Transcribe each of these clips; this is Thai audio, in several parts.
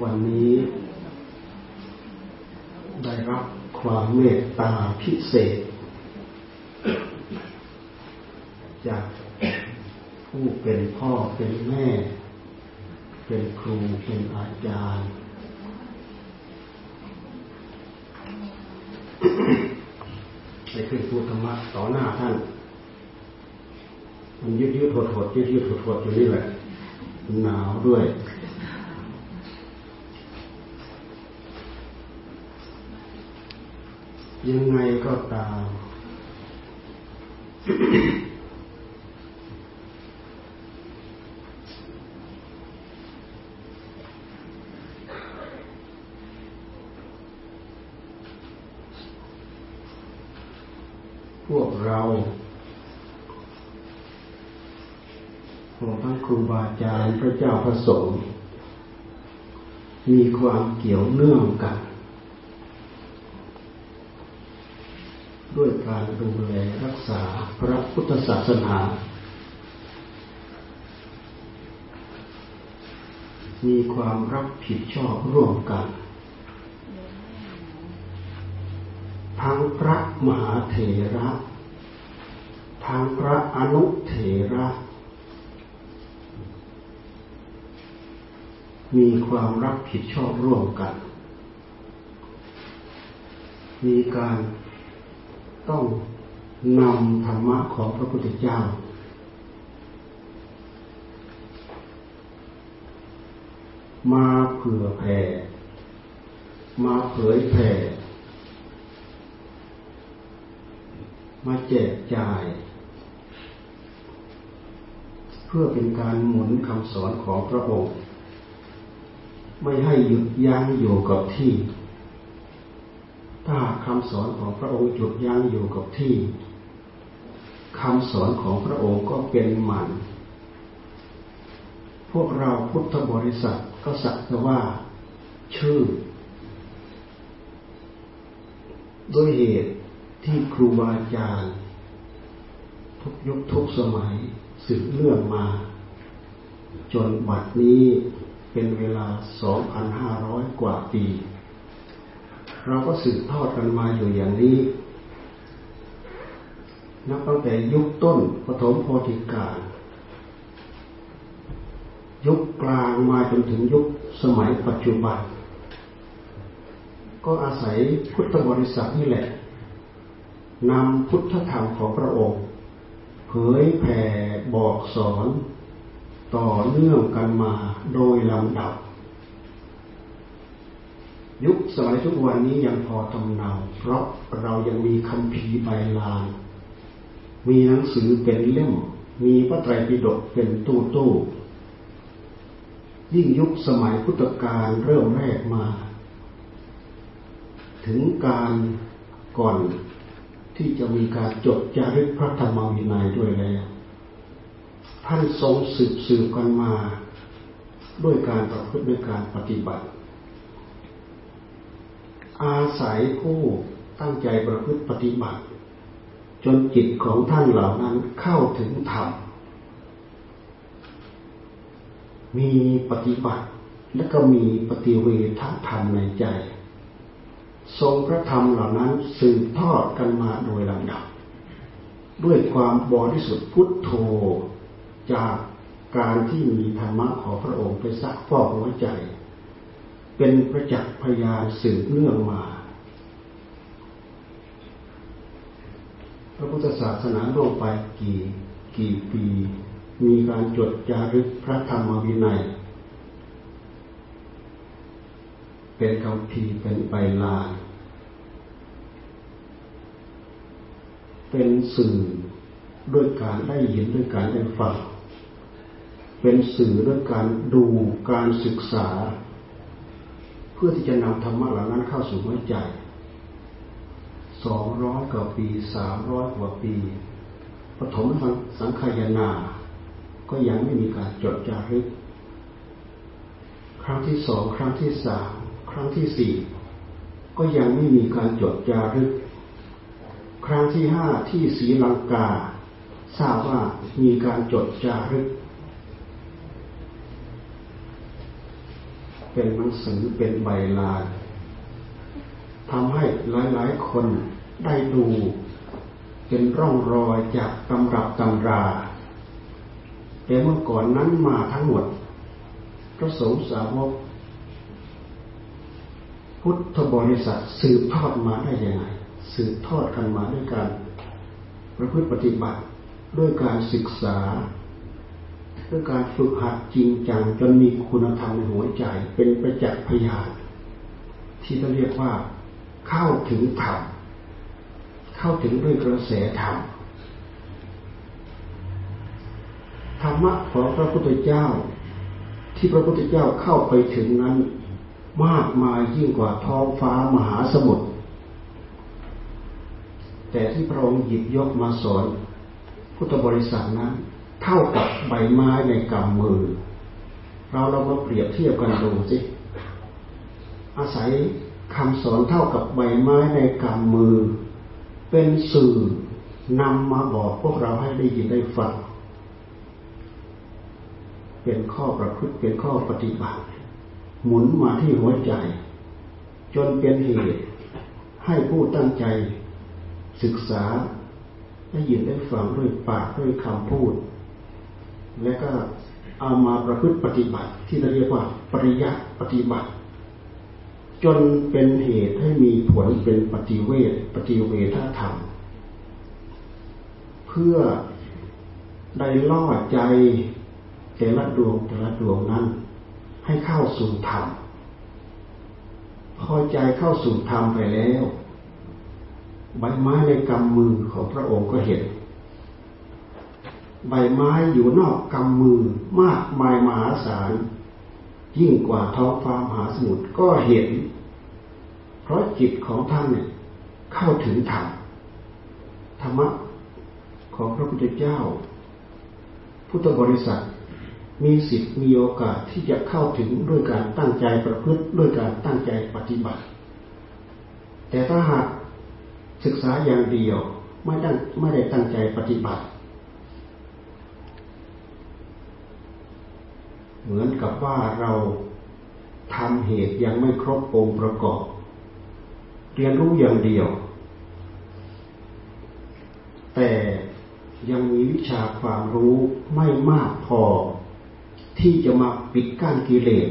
วันนี้ ได้รับความเมตตาพิเศษ จากผู้เป็นพ่อเป็นแม่ เป็นครูเป็นอาจารย์ ได้ขึ้นพูดธรรมะต่อหน้าท่าน มันยืดยืดหดหดยืดยืดหดหดอยู่นี่แหละหนาวด้วย ยังไงก็ตาม พวกเรารวมทั้งครูบาอาจารย์พระเจ้าพระสงฆ์มีความเกี่ยวเนื่องกัน ด้วยการดูแลรักษาพระพุทธศาสนา มีความรับผิดชอบร่วมกัน ทั้งพระมหาเถระ ทั้งพระอนุเถระ มีความรับผิดชอบร่วมกัน มีการ ต้องนำธรรมะของพระพุทธเจ้า มาเผื่อแผ่ มาเผยแผ่ มาแจกจ่าย เพื่อเป็นการหมุนคำสอนของพระองค์ ไม่ให้หยุดยั้งอยู่กับที่ ถ้าคำสอนของพระองค์หยุดยั้งอยู่กับที่คำสอนของพระองค์ก็เป็นหมันพวกเราพุทธบริษัทก็สักแต่ว่า ชื่อ ด้วยเหตุที่ครูบาอาจารย์ทุกยุคทุกสมัยสืบเลื่องมา จนบัดนี้เป็นเวลา 2,500 กว่าปี เราก็สืบทอดกันมาอยู่อย่างนี้ นับตั้งแต่ยุคต้นปฐมโพธิกาลยุคกลางมาจนถึงยุคสมัยปัจจุบัน ก็อาศัยพุทธบริษัทนี่แหละนำพุทธธรรมของพระองค์ เผยแผ่บอกสอน ต่อเนื่องกันมาโดยลำดับ ยุคสมัยทุกวันนี้ยังพอทำเนา เพราะเรายังมีคำพีใบลาน มีหนังสือเป็นเล่ม มีพระไตรปิฎกเป็นตู้ตู้ยิ่งยุคสมัยพุทธกาลเริ่มแรกมา ถึงการก่อนที่จะมีการจดจารึกพระธรรมวินัยด้วยแล้ว ท่านทรงสืบสืบกันมา ด้วยการประพฤติด้วยการปฏิบัติ อาศัยผู้ตั้งใจประพฤติปฏิบัติ จนจิตของท่านเหล่านั้นเข้าถึงธรรมมีปฏิบัติและก็มีปฏิเวทธรรมในใจ ทรงพระธรรมเหล่านั้นสืบทอดกันมาโดยลำดับ ด้วยความบริสุทธิ์พุทโธ จากการที่มีธรรมะของพระองค์ไปซักฟอกหัวใจ เป็นประจักษ์พยานสืบเนื่องมา พระพุทธศาสนาล่วงไปกี่กี่ปี มีการจดจารึกพระธรรมวินัย เป็นคำพีเป็นใบลานเป็นสื่อด้วยการได้ยินด้วยการได้ฟังเป็นสื่อด้วยการดูการศึกษา พื่อที่จะนำธรรมะเหล่านั้นเข้าสู่หัวใจสองร้อยกว่าปีสามร้อยกว่าปีปฐมสังขยนา ก็ยังไม่มีการจดจารึก ครั้งที่สองครั้งที่สามครั้งที่สี่ก็ยังไม่มีการจดจารึก ครั้งที่ห้าที่ศรีลังกา ทราบว่ามีการจดจารึก เป็นหนังสือเป็นใบลานทำให้หลาย ๆ คนได้ดูเป็นร่องรอยจากตำรับตำรา แต่เมื่อก่อนนั้นมาทั้งหมด พระสงฆ์สาวก พุทธบริษัทสืบทอดมาได้ยังไง สืบทอดกันมาด้วยการประพฤติปฏิบัติด้วยการศึกษา ด้วยการฝึกหัดจริงจังจนมีคุณธรรมในหัวใจ เป็นประจักษ์พยานที่เราเรียกว่า เข้าถึงธรรมเข้าถึงด้วยกระแสธรรมธรรมะของพระพุทธเจ้า ที่พระพุทธเจ้าเข้าไปถึงนั้น มากมายยิ่งกว่าท้องฟ้ามหาสมุทรแต่ที่พระองค์หยิบยกมาสอนพุทธบริษัทนั้น เท่ากับใบไม้ในกำมือ เราเรามาเปรียบเทียบกันดูสิ อาศัยคำสอนเท่ากับใบไม้ในกำมือ เป็นสื่อนำมาบอกพวกเราให้ได้ยินได้ฟัง เป็นข้อประพฤติเป็นข้อปฏิบัติ หมุนมาที่หัวใจ จนเป็นเหตุให้ผู้ตั้งใจศึกษาได้ยินได้ฟังด้วยปากด้วยคำพูด และก็เอามาประพฤติปฏิบัติที่เราเรียกว่าปริยัติปฏิบัติ จนเป็นเหตุให้มีผลเป็นปฏิเวทปฏิเวทธรรม เพื่อได้ล่อใจแต่ละดวงแต่ละดวงนั้น ให้เข้าสู่ธรรมพอใจเข้าสู่ธรรมไปแล้วใบไม้ในกำมือของพระองค์ก็เห็น ใบไม้อยู่นอกกำมือมากมายมหาศาล ยิ่งกว่าท้องฟ้ามหาสมุทรก็เห็น เพราะจิตของท่านเนี่ยเข้าถึงธรรมธรรมะของพระพุทธเจ้า พุทธบริษัทมีสิทธิ์มีโอกาสที่จะเข้าถึงด้วยการตั้งใจประพฤติด้วยการตั้งใจปฏิบัติ แต่ถ้าหากศึกษาอย่างเดียวไม่ได้ไม่ได้ตั้งใจปฏิบัติ เหมือนกับว่าเราทำเหตุยังไม่ครบองค์ประกอบ เรียนรู้อย่างเดียว แต่ยังมีวิชาความรู้ไม่มากพอ ที่จะมาปิดกั้นกิเลส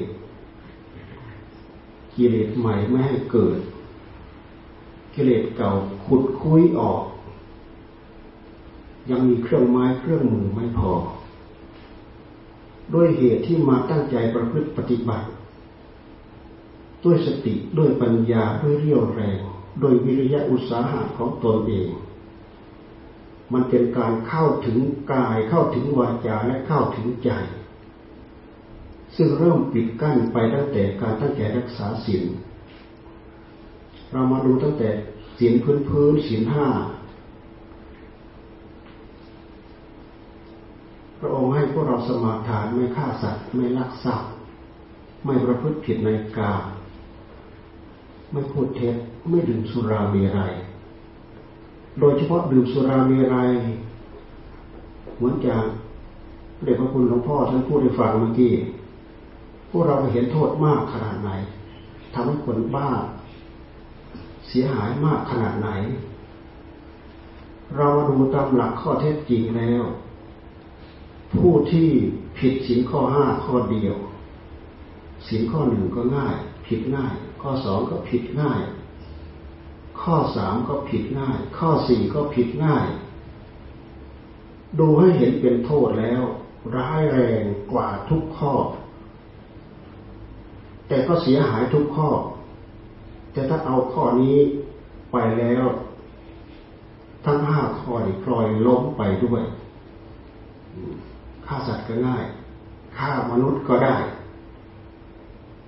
กิเลสใหม่ไม่ให้เกิด กิเลสเก่าขุดคุ้ยออก ยังมีเครื่องไม้เครื่องมือไม่พอ ด้วยเหตุที่มาตั้งใจประพฤติปฏิบัติ ด้วยสติด้วยปัญญาด้วยเรี่ยวแรงโดยวิริยะอุตสาหะของตนเอง มันเป็นการเข้าถึงกายเข้าถึงวาจาและเข้าถึงใจ ซึ่งเริ่มปิดกั้นไปตั้งแต่การตั้งใจรักษาศีลเรามาดูตั้งแต่ศีลพื้นพื้นศีลห้า พระองค์ให้พวกเราสมาทานไม่ฆ่าสัตว์ไม่ลักทรัพย์ ไม่ประพฤติผิดในกาไม่พูดเท็จไม่ดื่มสุราเมรัยโดยเฉพาะดื่มสุราเมรัยเหมือนอย่างเด็กพระคุณหลวงพ่อท่านพูดให้ฟังเมื่อกี้พวกเราเห็นโทษมากขนาดไหนทำให้คนบ้า เสียหายมากขนาดไหน เรามาดูตามหลักข้อเท็จจริงแล้ว ผู้ที่ผิดสินข้อห้าข้อเดียวสินข้อหนึ่งก็ง่าย ผิดง่าย ข้อสองก็ผิดง่าย ข้อสามก็ผิดง่าย ข้อสี่ก็ผิดง่าย ดูให้เห็นเป็นโทษแล้ว ร้ายแรงกว่าทุกข้อ แต่ก็เสียหายทุกข้อ แต่ถ้าเอาข้อนี้ไปแล้ว ทั้งห้าข้อนี่พลอยล้มไปด้วย ฆ่าสัตว์ก็ง่ายฆ่ามนุษย์ก็ได้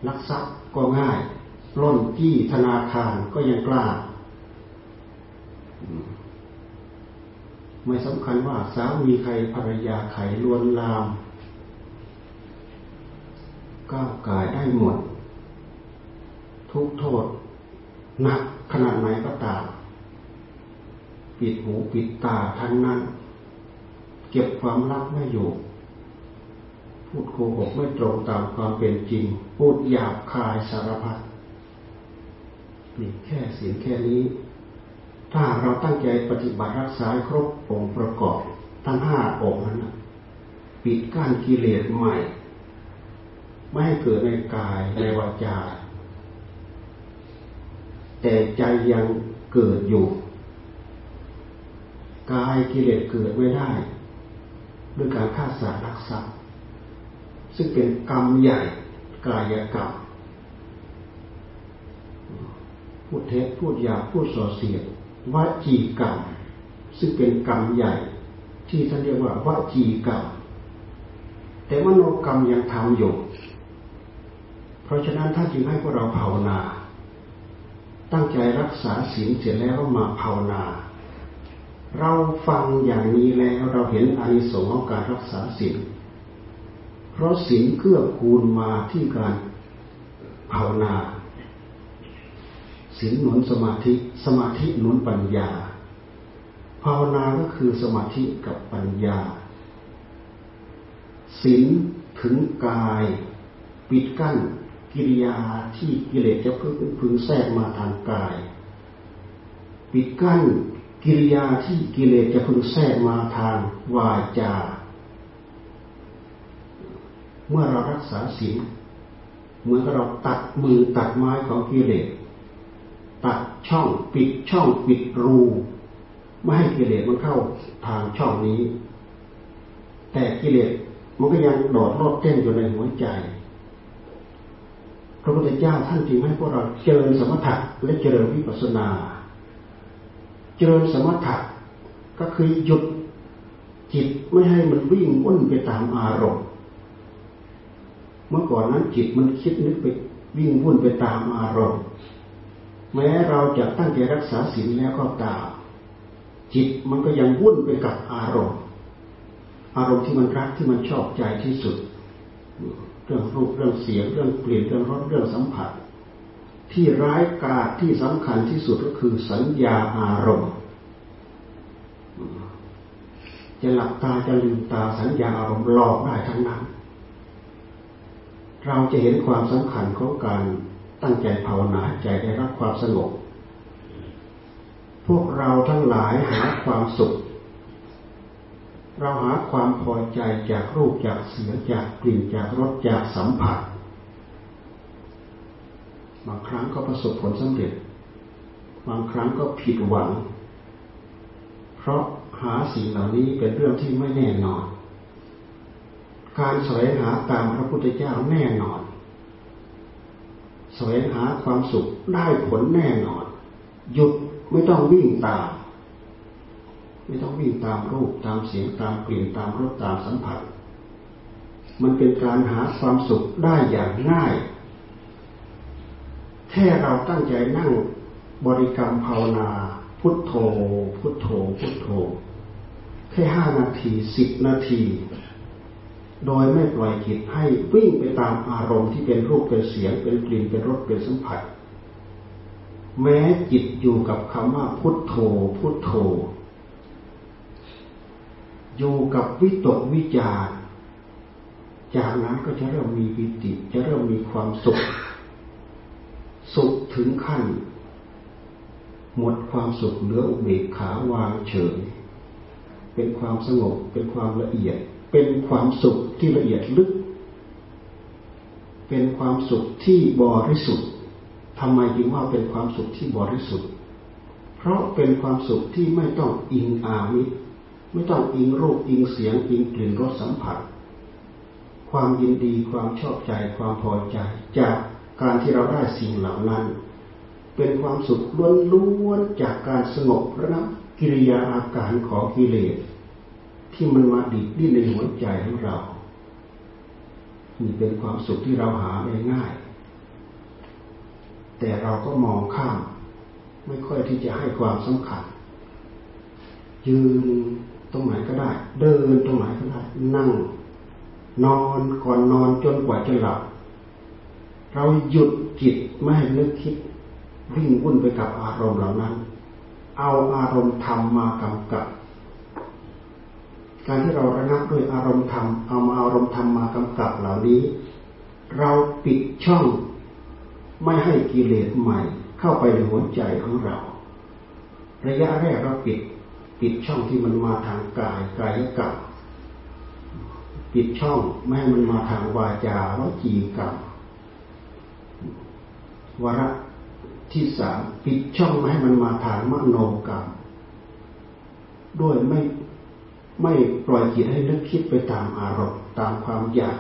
ลักทรัพย์ก็ง่ายล้นจี้ธนาคารก็ยังกล้า ไม่สำคัญว่าสามีใครภรรยาใครลวนลาม ก้าวกายได้หมด ทุกโทษหนักขนาดไหนก็ตามปิดหูปิดตาทั้งนั้น เก็บความลับไม่อยู่ พูดโกหกไม่ตรงตามความเป็นจริง พูดหยาบคายสารพัดนี่แค่สิ่งแค่นี้ ถ้าเราตั้งใจปฏิบัติรักษาครบองค์ประกอบ ทั้งห้าองค์นั้นปิดกั้นกิเลสใหม่ ไม่ให้เกิดในกายในวาจา แต่ใจยังเกิดอยู่กายกิเลสเกิดไม่ได้ ด้วยการฆ่าสัตว์รักษา ซึ่งเป็นกรรมใหญ่กายกรรมพูดเท็จพูดหยาพูดส่อเสียดวจีกรรม ซึ่งเป็นกรรมใหญ่ ที่ท่านเรียกว่าวจีกรรม แต่มโนกรรมยังทำอยู่ เพราะฉะนั้นท่านจึงให้พวกเราภาวนา ตั้งใจรักษาศีลเสร็จแล้วมาภาวนา เราฟังอย่างนี้แล้วเราเห็นอานิสงส์ของการรักษาศีล เพราะศีลเกื้อกูลมาที่การภาวนาศีลหนุนสมาธิ สมาธิหนุนปัญญา ภาวนาก็คือสมาธิกับปัญญาศีลถึงกายปิดกั้นกิริยาที่กิเลสจะพึ่งพึงแทรกมาทางกาย ปิดกั้นกิริยาที่กิเลสจะพึงแทรกมาทางวาจา เมื่อเรารักษาศีลเหมือนกับเราตัดมือตัดไม้ของกิเลสตัดช่องปิดช่องปิดรูไม่ให้กิเลสมันเข้าทางช่องนี้ แต่กิเลสมันก็ยังโดดโลดเต้นอยู่ในหัวใจพระพุทธเจ้าท่านจึงให้พวกเราเจริญสมถะและเจริญวิปัสสนา เจริญสมถะก็คือหยุดจิตไม่ให้มันวิ่งวุ่นไปตามอารมณ์ มื่อก่อนนั้นจิตมันคิดนึกไปวิ่งวุ่นไปตามอารมณ์ แม้เราจะตั้งใจรักษาศีลแล้วก็ตามจิตมันก็ยังวุ่นไปกับอารมณ์ อารมณ์ที่มันรักที่มันชอบใจที่สุด เรื่องรูปเรื่องเสียงเรื่องเปลี่ยนเรื่องรสเรื่องสัมผัส ที่ร้ายกาจที่สำคัญที่สุดก็คือสัญญาอารมณ์ จะหลับตาจะลืมตาสัญญาอารมณ์หลอกได้ทั้งนั้น เราจะเห็นความสำคัญของการตั้งใจภาวนาใจได้รับความสงบ พวกเราทั้งหลายหาความสุข เราหาความพอใจจากรูปจากเสียงจากกลิ่นจากรสจากสัมผัส บางครั้งก็ประสบผลสำเร็จ บางครั้งก็ผิดหวัง เพราะหาสิ่งเหล่านี้เป็นเรื่องที่ไม่แน่นอน การแสวงหาตามพระพุทธเจ้าแน่นอนแสวงหาความสุขได้ผลแน่นอน หยุดไม่ต้องวิ่งตาม ไม่ต้องวิ่งตามรูปตามเสียงตามกลิ่นตามรสตามสัมผัส มันเป็นการหาความสุขได้อย่างง่าย แค่เราตั้งใจนั่งบริกรรมภาวนา พุทโธ พุทโธ พุทโธ แค่ห้านาทีสิบนาที โดยไม่ปล่อยจิตให้วิ่งไปตามอารมณ์ที่เป็นรูปเป็นเสียงเป็นกลิ่นเป็นรสเป็นสัมผัส แม้จิตอยู่กับคำว่าพุทโธพุทโธ อยู่กับวิตกวิจารจากนั้นก็จะเริ่มมีวิติจะเริ่มมีความสุข สุขถึงขั้น หมดความสุขเหลืออุเบกขาวางเฉยเป็นความสงบเป็นความละเอียด เป็นความสุขที่ละเอียดลึก เป็นความสุขที่บริสุทธิ์ทำไมจึงว่าเป็นความสุขที่บริสุทธิ์ เพราะเป็นความสุขที่ไม่ต้องอิงอามิตรไม่ต้องอิงรูปอิงเสียงอิงกลิ่นรสสัมผัส ความยินดีความชอบใจความพอใจ จากการที่เราได้สิ่งเหล่านั้น เป็นความสุขล้วนๆจากการสงบระงับกิริยาอาการของกิเลส ที่มันมาดีดดิ้นในหัวใจของเรานี่เป็นความสุขที่เราหาได้ง่าย แต่เราก็มองข้าม ไม่ค่อยที่จะให้ความสำคัญ ยืนตรงไหนก็ได้ เดินตรงไหนก็ได้ นั่ง นอนก่อนนอนจนกว่าจะหลับ เราหยุดจิตไม่ให้นึกคิด วิ่งวุ่นไปกับอารมณ์เหล่านั้น เอาอารมณ์ธรรมมากำกับ การที่เราระงับด้วยอารมณ์ธรรมเอามาอารมณ์ธรรมมากำกับเหล่านี้ เราปิดช่องไม่ให้กิเลสใหม่ เข้าไปในหัวใจของเรา ระยะแรกเราปิด ปิดช่องที่มันมาทางกายกายกรรมปิดช่องไม่ให้มันมาทางวาจาวจีกรรมวระที่สามปิดช่องไม่ให้มันมาทางมโนกรรมด้วยไม่ ไม่ปล่อยจิตให้นึกคิดไปตามอารมณ์ตามความอยาก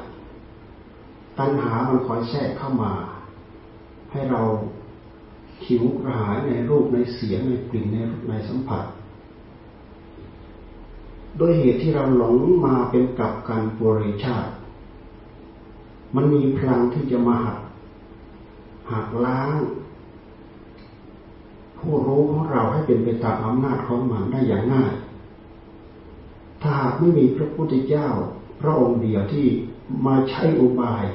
ตัณหามันคอยแทรกเข้ามา ให้เราขิวกระหายในรูปในเสียงในกลิ่นในในสัมผัสด้วยเหตุที่เราหลงมาเป็นกับการบริชาติ มันมีพลังที่จะมาหักหักล้าง ผู้รู้ของเราให้เป็นไปตามอำนาจของมันได้อย่างง่าย ถ้าหากไม่มีพระพุทธเจ้า พระองค์เดียวที่มาใช้อุบาย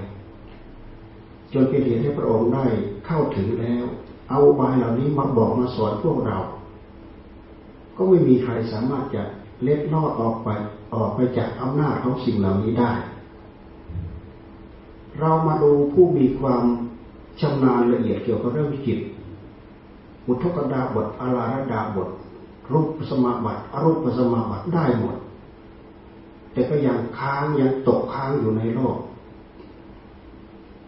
จนเป็นเหตุให้พระองค์ได้เข้าถึงแล้ว เอาอุบายเหล่านี้มาบอกมาสอนพวกเรา ก็ไม่มีใครสามารถจะเล็ดลอดออกไปออกไปจากอำนาจของสิ่งเหล่านี้ได้ เรามาดูผู้มีความชำนาญละเอียดเกี่ยวกับเรื่องจิตอุทกดาบทอาราดาบทรูปสมาบัติอรูปสมาบัติได้หมด แต่ก็ยังค้างยังตกค้างอยู่ในโลก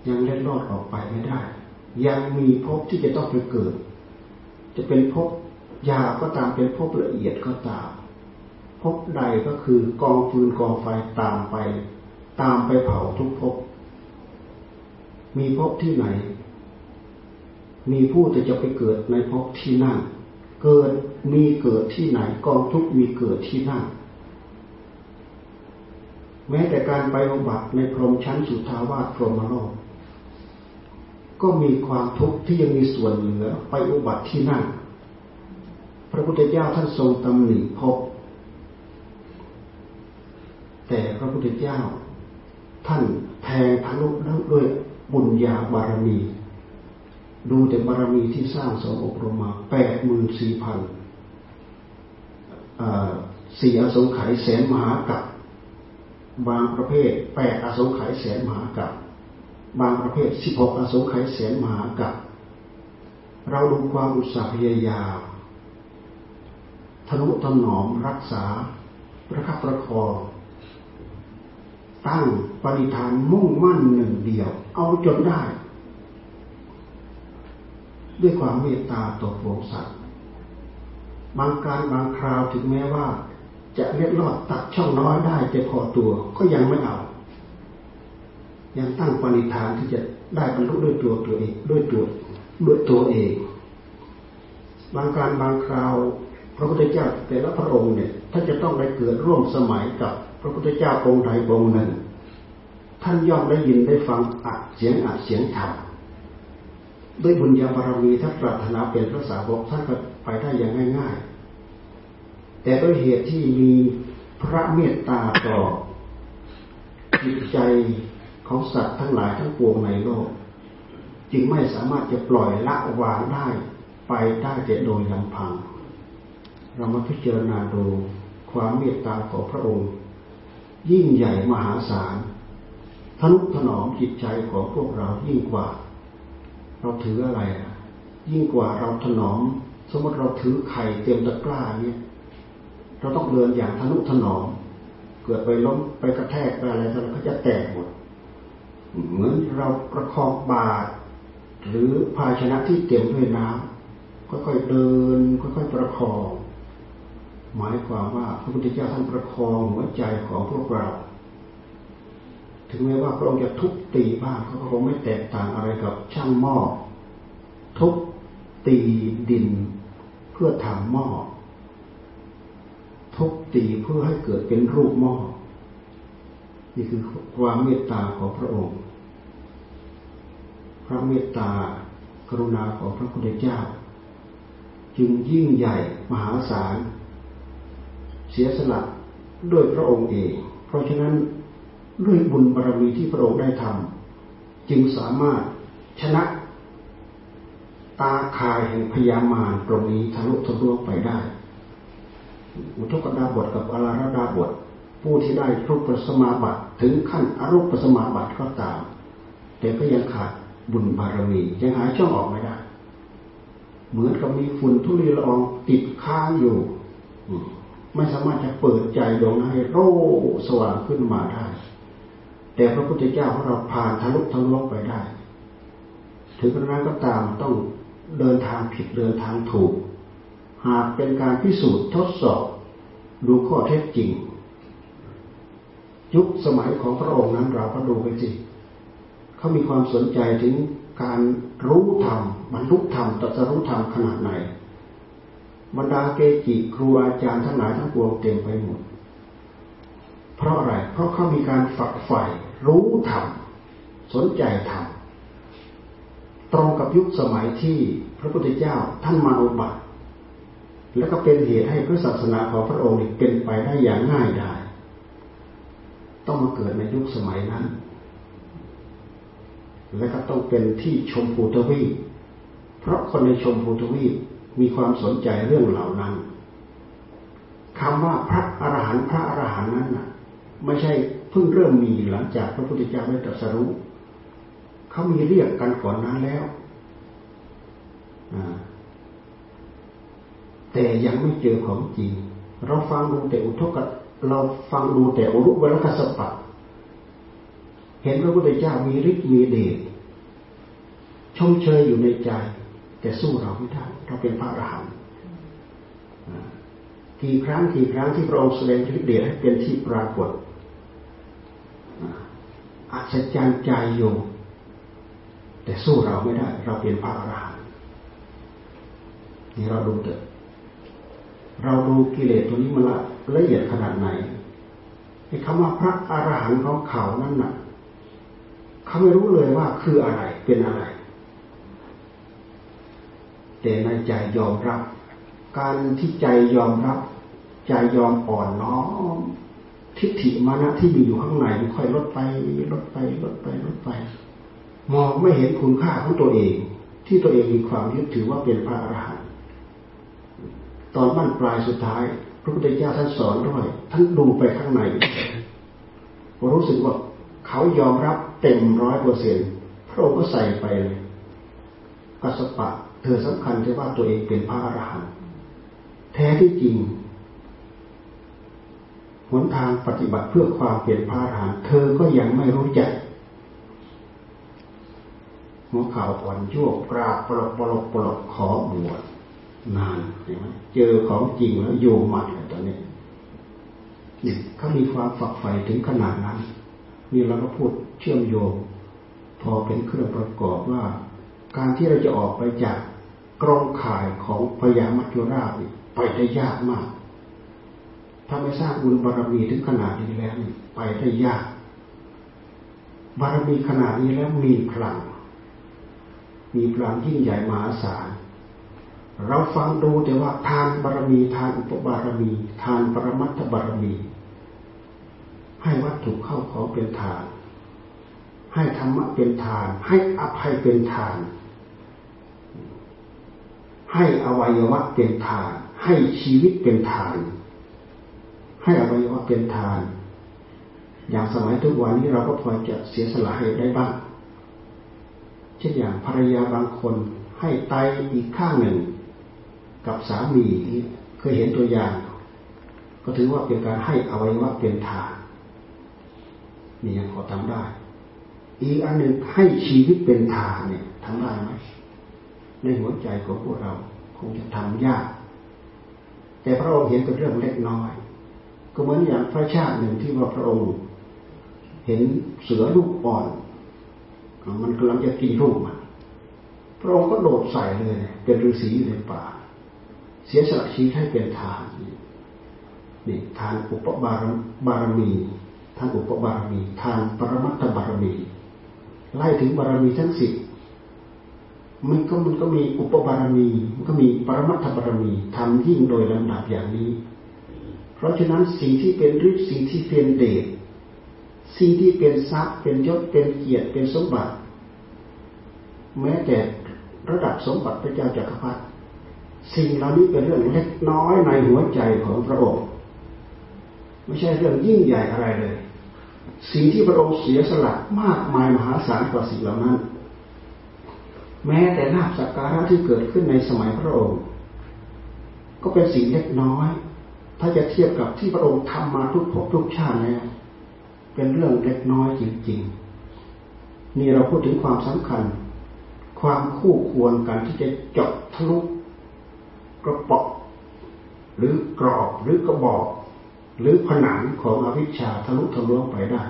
ยังเล็ดลอดออกไปไม่ได้ ยังมีภพที่จะต้องไปเกิด จะเป็นภพยาก็ตามเป็นภพละเอียดก็ตามภพใดก็คือกองฟืนกองไฟตามไป ตามไปเผาทุกภพมีภพที่ไหน มีผู้จะจะไปเกิดในภพที่นั่น เกิดมีเกิดที่ไหนกองทุกมีเกิดที่นั่น แม้แต่การไปอุบัติในพรหมชั้นสุทาวาสพรหมโลกก็มีความทุกข์ที่ยังมีส่วนเหลือไปอุบัติที่นั่น พระพุทธเจ้าท่านทรงตำหนิภพแต่พระพุทธเจ้า ท่านแทงทะลุด้วยบุญญาบารมี ดูแต่บารมีที่สร้างสมอบรมมาแปดหมื่นสี่พันสี่อสงไขยแสนมหากับ บางประเภทแปดอสงไขยแสนมหากับบางประเภทสิบหกอสงไขยแสนมหากับเราดูความอุตสาหพยายามทนุถนอมรักษา ประคับประคองตั้งปณิธานมุ่งมั่นหนึ่งเดียว เอาจนได้ ด้วยความเมตตาต่อพวงสัตว์ บางการบางคราวถึงแม้ว่า จะเล็ดลอดตัดช่องน้อยได้จะพอตัวก็ยังไม่เอา ยังตั้งปณิธานที่จะได้บรรลุด้วยตัวตัวเองด้วยตัวด้วยตัวเอง บางการบางคราว พระพุทธเจ้าแต่ละพระองค์เนี่ยถ้านจะต้องได้เกิดร่วมสมัยกับพระพุทธเจ้าองค์ใดองค์หนึ่ง ท่านย่อมได้ยินได้ฟังอัดเสียงอัดเสียงธรรมด้วยบุญญาบารมีถ้าปรารถนาเป็นพระสาวกท่านก็ไปได้อย่างง่าย ๆ แต่ด้วยเหตุที่มีพระเมตตาต่อจิตใจของสัตว์ทั้งหลายทั้งปวงในโลก จึงไม่สามารถจะปล่อยละวางได้ไปได้แต่โดยลำพัง เรามาพิจารณาดูความเมตตาของพระองค์ ยิ่งใหญ่มหาศาลทะนุถนอมจิตใจของพวกเรายิ่งกว่า เราถืออะไรอะยิ่งกว่าเราถนอม สมมติเราถือไข่เต็มตะกร้าเนี่ย เราต้องเดินอย่างทะนุถนอมเกิดไปล้มไปกระแทกไปอะไรแล้วก็จะแตกหมด เหมือนเราประคองบาตรหรือภาชนะที่เต็มด้วยน้ำค่อยๆเดิน ค่อยๆประคอง หมายความว่าพระพุทธเจ้าท่านประคองหัวใจของพวกเรา ถึงแม้ว่าพระองค์จะทุบตีบ้างเขาก็คงไม่แตกต่างอะไรกับช่างหม้อทุบตีดิน เพื่อทำหม้อ ทุบตีเพื่อให้เกิดเป็นรูปหม้อนี่คือความเมตตาของพระองค์ พระเมตตากรุณาของพระพุทธเจ้า จึงยิ่งใหญ่มหาศาล เสียสละด้วยพระองค์เอง เพราะฉะนั้นด้วยบุญบารรมีที่พระองค์ได้ทำจึงสามารถชนะตาคายแห่งพยามารตรงนี้ทะลุทะลวงไปได้ อุทกดาบทกับอาราดาบท ผู้ที่ได้รูปสมาบัติถึงขั้นอรูปสมาบัติก็ตาม แต่ก็ยังขาดบุญบารมียังหาช่องออกไม่ได้ เหมือนกับมีฝุ่นทุลีละอองติดค้างอยู่ไม่สามารถจะเปิดใจดวงให้โรสว่างขึ้นมาได้ แต่พระพุทธเจ้าของเราผ่านทะลุทะลวงไปได้ ถึงกระนั้นก็ตามต้องเดินทางผิดเดินทางถูก หากเป็นการพิสูจน์ทดสอบ ดูข้อเท็จจริง ยุคสมัยของพระองค์นั้นเราก็ดูไปสิเขามีความสนใจถึงการรู้ธรรมบรรลุธรรมตรัสรู้ธรรมขนาดไหน บรรดาเกจิครูอาจารย์ทั้งหลายทั้งปวงเต็มไปหมด เพราะอะไร เพราะเขามีการฝักใฝ่รู้ธรรมสนใจธรรมตรงกับยุคสมัยที่พระพุทธเจ้าท่านมาอุบัติ แล้วก็เป็นเหตุให้พระศาสนาของพระองค์เป็นไปได้อย่างง่ายดายต้องมาเกิดในยุคสมัยนั้น และก็ต้องเป็นที่ชมพูทวีปเพราะคนในชมพูทวีปมีความสนใจเรื่องเหล่านั้นคำว่าพระอรหันต์พระอรหันต์นั้นน่ะ ไม่ใช่เพิ่งเริ่มมีหลังจากพระพุทธเจ้าได้ตรัสรู้เขามีเรียกกันก่อนนั้นแล้ว แต่ยังไม่เจอของจริง เราฟังดูแต่อุทกเราฟังดูแต่อุรุเวลกัสปะเห็นพระพุทธเจ้ามีฤทธิ์มีเดชชมเชยอยู่ในใจ แต่สู้เราไม่ได้เราเป็นพระอรหันต์กี่ครั้งกี่ครั้งที่พระองค์แสดงฤทธิ์เดชให้เป็นที่ปรากฏอัศจรรย์ใจอยู่ แต่สู้เราไม่ได้ เราเป็นพระอรหันต์นี่เราดูเถอะ เราดูกิเลสตัวนี้มันละละเอียดขนาดไหนไอ้คำว่าพระอรหันต์ของเขานั่นน่ะเขาไม่รู้เลยว่าคืออะไรเป็นอะไร แต่ในใจยอมรับ การที่ใจยอมรับ ใจยอมอ่อนน้อมทิฏฐิมานะที่มีอยู่ข้างในค่อยลดไปลดไปลดไปลดไป มองไม่เห็นคุณค่าของตัวเอง ที่ตัวเองมีความยึดถือว่าเป็นพระอรหัน ตอนบั้นปลายสุดท้าย พระพุทธเจ้าท่านสอนด้วยท่านดูไปข้างในรู้สึกว่าเขายอมรับเต็มร้อยเปอร์เซ็นต์พระองค์ก็ใส่ไปเลยกัสปะ เธอสำคัญที่ว่าตัวเองเป็นพระอรหันต์แท้ที่จริงหนทางปฏิบัติเพื่อความเป็นพระอรหันต์เธอก็ยังไม่รู้จักหัวข่าวอ่อนชั่วกราบปลอกปลอกปลอกขอบวช นานเห็นไหมเจอของจริงแล้วโยมหมัดเลยตอนนี้เนี่ยเขามีความฝักใฝ่ถึงขนาดนั้นนี่เราก็พูดเชื่อมโยง พอเป็นเครื่องประกอบว่า การที่เราจะออกไปจากกรงข่ายของพญามัจจุราชไปได้ยากมาก ถ้าไม่สร้างบุญบารมีถึงขนาดนี้แล้วไปได้ยาก บารมีขนาดนี้แล้วมีพลัง มีพลังยิ่งใหญ่มหาศาล เราฟังดูแต่ว่าทานบารมี ทานอุปบารมี ทานปรมัตถบารมี ให้วัตถุเข้าของเป็นทาน ให้ธรรมะเป็นทาน ให้อภัยเป็นทาน ให้อวัยวะเป็นทาน ให้ชีวิตเป็นทาน ให้อวัยวะเป็นทาน อย่างสมัยทุกวันนี้เราก็พอจะเสียสละให้ได้บ้าง เช่นอย่างภรรยาบางคนให้ไตอีกข้างหนึ่ง กับสามีที่เคยเห็นตัวอย่าง ก็ถือว่าเป็นการให้อวัยวะเป็นทานนี่ยังพอทำได้ อีกอันหนึ่งให้ชีวิตเป็นทานเนี่ยทำได้ไหมในหัวใจของพวกเราคงจะทำยาก แต่พระองค์เห็นเป็นเรื่องเล็กน้อย ก็เหมือนอย่างพระชาติหนึ่งที่ว่าพระองค์ เห็นเสือลูกอ่อน มันกำลังจะกินลูกมันพระองค์ก็โดดใส่เลย เป็นฤาษีอยู่ในป่า เสียสละชีวิตให้เป็นทานนี่ทานอุปบารบารมีทานอุปบารมี ทานปรมัตถบารมีไล่ถึงบารมีทั้งสิบมันก็มันก็มีอุปบารมี มันก็มีปรมัตถบารมีทำยิ่งโดยลำดับอย่างนี้ เพราะฉะนั้นสิ่งที่เป็นฤทธิ์สิ่งที่เป็นเดชสิ่งที่เป็นทรัพย์เป็นยศเป็นเกียรติเป็นสมบัติ แม้แต่ระดับสมบัติพระเจ้าจักรพรรดิ สิ่งเหล่านี้เป็นเรื่องเล็กน้อยในหัวใจของพระองค์ไม่ใช่เรื่องยิ่งใหญ่อะไรเลย สิ่งที่พระองค์เสียสละมากมายมหาศาลกว่าสิ่งเหล่านั้น แม้แต่นาบสักการะที่เกิดขึ้นในสมัยพระองค์ ก็เป็นสิ่งเล็กน้อย ถ้าจะเทียบกับที่พระองค์ทำมาทุกภพทุกชาติแล้วเป็นเรื่องเล็กน้อยจริงๆ นี่เราพูดถึงความสำคัญ ความคู่ควรกันที่จะเจาะทะลุ กระปอกหรือกรอบหรือกระบอก หรือผนังของอวิชชาทะลุทะลวงไปได้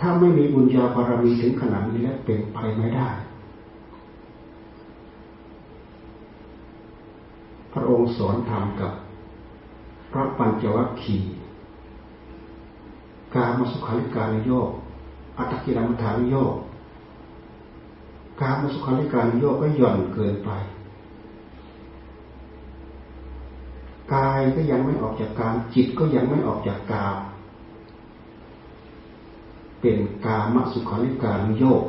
ถ้าไม่มีบุญญาบารมีถึงขนาดนี้แล้วเป็นไปไม่ได้ พระองค์สอนธรรมกับพระปัญจวัคคีย์การมาสุขาริการโยกอัตตกิรมัฐานโยกการมาสุขาริการโยกก็หย่อนเกินไป กายก็ยังไม่ออกจากกามจิตก็ยังไม่ออกจากกามเป็นกามสุขาริการโยก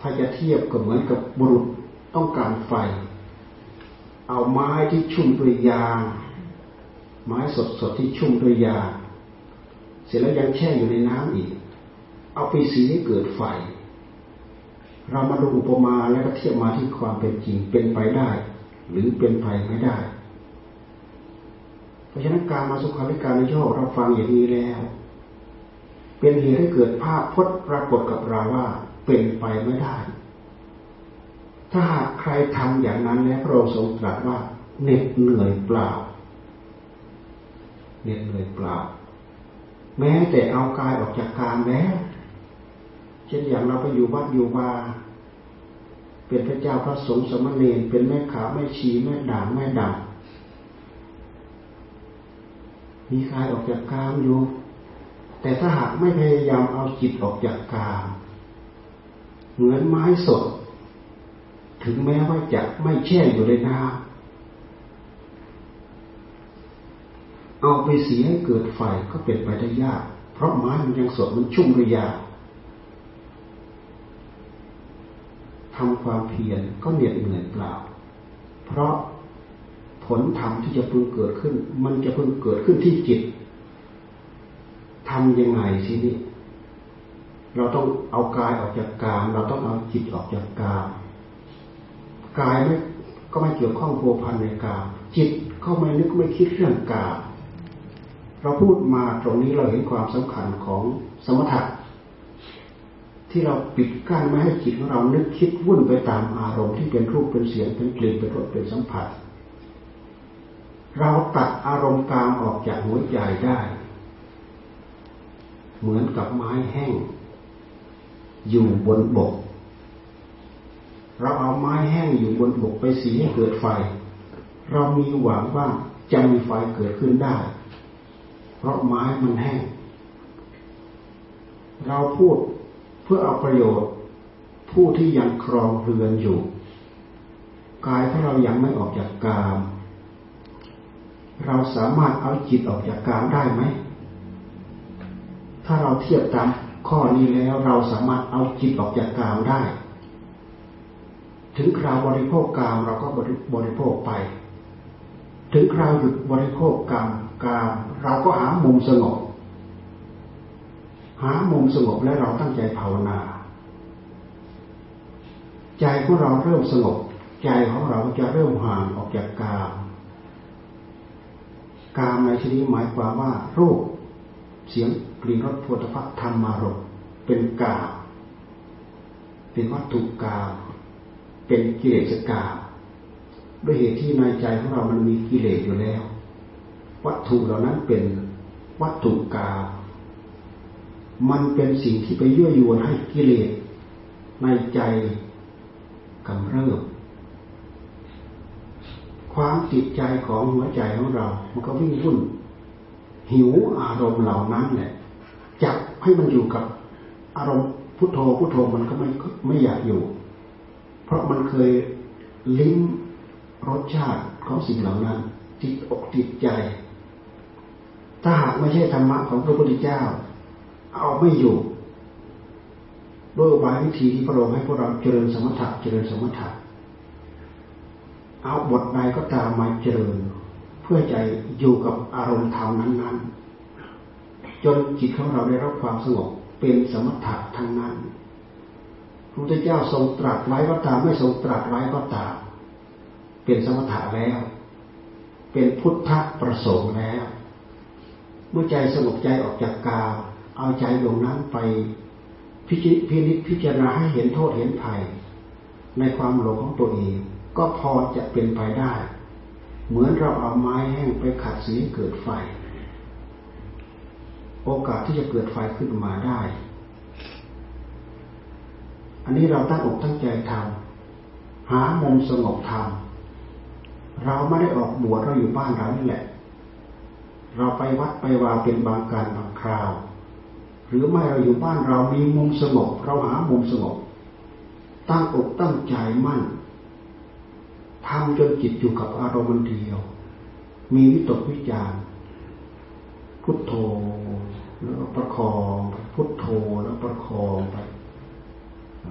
ถ้าจะเทียบก็เหมือนกับบุรุษต้องการไฟ เอาไม้ที่ชุ่มด้วยยาง ไม้สดๆที่ชุ่มด้วยยาเสร็จแล้วยังแช่อยู่ในน้ำอีก เอาไปสีให้เกิดไฟ เรามาดูอุปมาแล้วก็เทียบมาที่ความเป็นจริงเป็นไปได้ หรือเป็นไปไม่ได้ เพราะฉะนั้นการมาสุขาริการในโยกเราฟังอย่างนี้แล้ว เป็นเหตุให้เกิดภาพพจน์ปรากฏกับเราว่าเป็นไปไม่ได้ ถ้าหากใครทำอย่างนั้นแล้วพระองค์ทรงตรัสว่าเหน็ดเหนื่อยเปล่าเหน็ดเหนื่อยเปล่า แม้แต่เอากายออกจากกามแล้วเช่นอย่างเราไปอยู่วัดอยู่วาเป็นพระเจ้าพระสงฆ์สมณีเป็นแม่ขาแม่ชีแม่ด่างแม่ดำ มีกายออกจากกามอยู่ แต่ถ้าหากไม่พยายามเอาจิตออกจากกามเหมือนไม้สด ถึงแม้ว่าจะไม่แช่อยู่ในน้ำเอาไปเสียให้เกิดไฟก็เป็นไปได้ยาก เพราะไม้มันยังสดมันชุ่มด้วยยาทำความเพียรก็เหน็ดเหนื่อยเปล่า เพราะ ลธรรมที่จะพึงเกิดขึ้น มันจะพึงเกิดขึ้นที่จิตทำยังไงทีนี้ เราต้องเอากายออกจากกาม เราต้องเอาจิตออกจากกาม กายไม่ก็ไม่เกี่ยวข้องโภพันในกาม จิตก็ไม่นึกไม่คิดเรื่องกาม เราพูดมาตรงนี้เราเห็นความสำคัญของสมถะที่เราปิดกั้นไม่ให้จิตของเรานึกคิดวุ่นไปตามอารมณ์ที่เป็นรูปเป็นเสียงเป็นกลิ่นเป็นรสเป็นสัมผัส เราตัดอารมณ์กลามออกจากหัวใจได้ เหมือนกับไม้แห้ง อยู่บนบก เราเอาไม้แห้งอยู่บนบกไปสีให้เกิดไฟ เรามีหวังว่าจะมีไฟเกิดขึ้นได้ เพราะไม้มันแห้ง เราพูดเพื่อเอาประโยชน์ ผู้ที่ยังครองเรือนอยู่ กายถ้าเรายังไม่ออกจากกาม เราสามารถเอาจิตออกจากกามได้ไหม ถ้าเราเทียบตามข้อนี้แล้วเราสามารถเอาจิตออกจากกามได้ ถึงคราวบริโภคกามเราก็บริโภคไป ถึงคราวหยุดบริโภคกามกาม เราก็หามุมสงบ หามุมสงบและเราตั้งใจภาวนา ใจของเราเริ่มสงบใจของเราจะเริ่มห่างออกจากกาม กามในที่นี้หมายความว่ารูปเสียงกลิ่นรสโผฏฐัพธรรมารมเป็นกาเป็นวัตถุกาเป็นกิเลสกาด้วยเหตุที่ในใจของเรามันมีกิเลสอยู่แล้ว วัตถุเหล่านั้นเป็นวัตถุกามันเป็นสิ่งที่ไปยั่วยวนให้กิเลสในใจกำเริบ ความจิตใจของหัวใจของเรา มันก็วิ่งวุ่น หิวอารมณ์เหล่านั้นแหละจับให้มันอยู่กับอารมณ์พุทโธพุทโธมันก็ไม่ไม่อยากอยู่ เพราะมันเคยลิ้มรสชาติของสิ่งเหล่านั้นจิตอกจิตใจ ถ้าหากไม่ใช่ธรรมะของพระพุทธเจ้า เอาไม่อยู่ด้วยอุบายวิธีที่พระองค์ให้พวกเราเจริญสมถะเจริญสมถะ เอาบทใดก็ตามมาเจริญ เพื่อใจอยู่กับอารมณ์ธรรมนั้น ๆ จนจิตของเราได้รับความสงบเป็นสมถะทั้งนั้นพระพุทธเจ้าทรงตรัสไว้ก็ตามไม่ทรงตรัสไว้ก็ตาม เป็นสมถะแล้ว เป็นพุทธประสงค์แล้ว เมื่อใจสงบใจออกจากกาเอาใจดวงนั้นไปพิจิพินิจพิจารณาให้เห็นโทษเห็นภัย ในความหลงของตัวเอง ก็พอจะเป็นไปได้ เหมือนเราเอาไม้แห้งไปขัดสีเกิดไฟ โอกาสที่จะเกิดไฟขึ้นมาได้ อันนี้เราตั้งอกตั้งใจทำหามุมสงบทำเราไม่ได้ออกบวชเราอยู่บ้านเรานี่แหละ เราไปวัดไปวาเป็นบางการบางคราว หรือไม่เราอยู่บ้านเรามีมุมสงบ เราหามุมสงบ ตั้งอกตั้งใจมั่น ทำจนจิตอยู่กับอารมณ์เดียว มีวิตกวิจารพุทโธแล้วประคองพุทโธแล้วประคองไป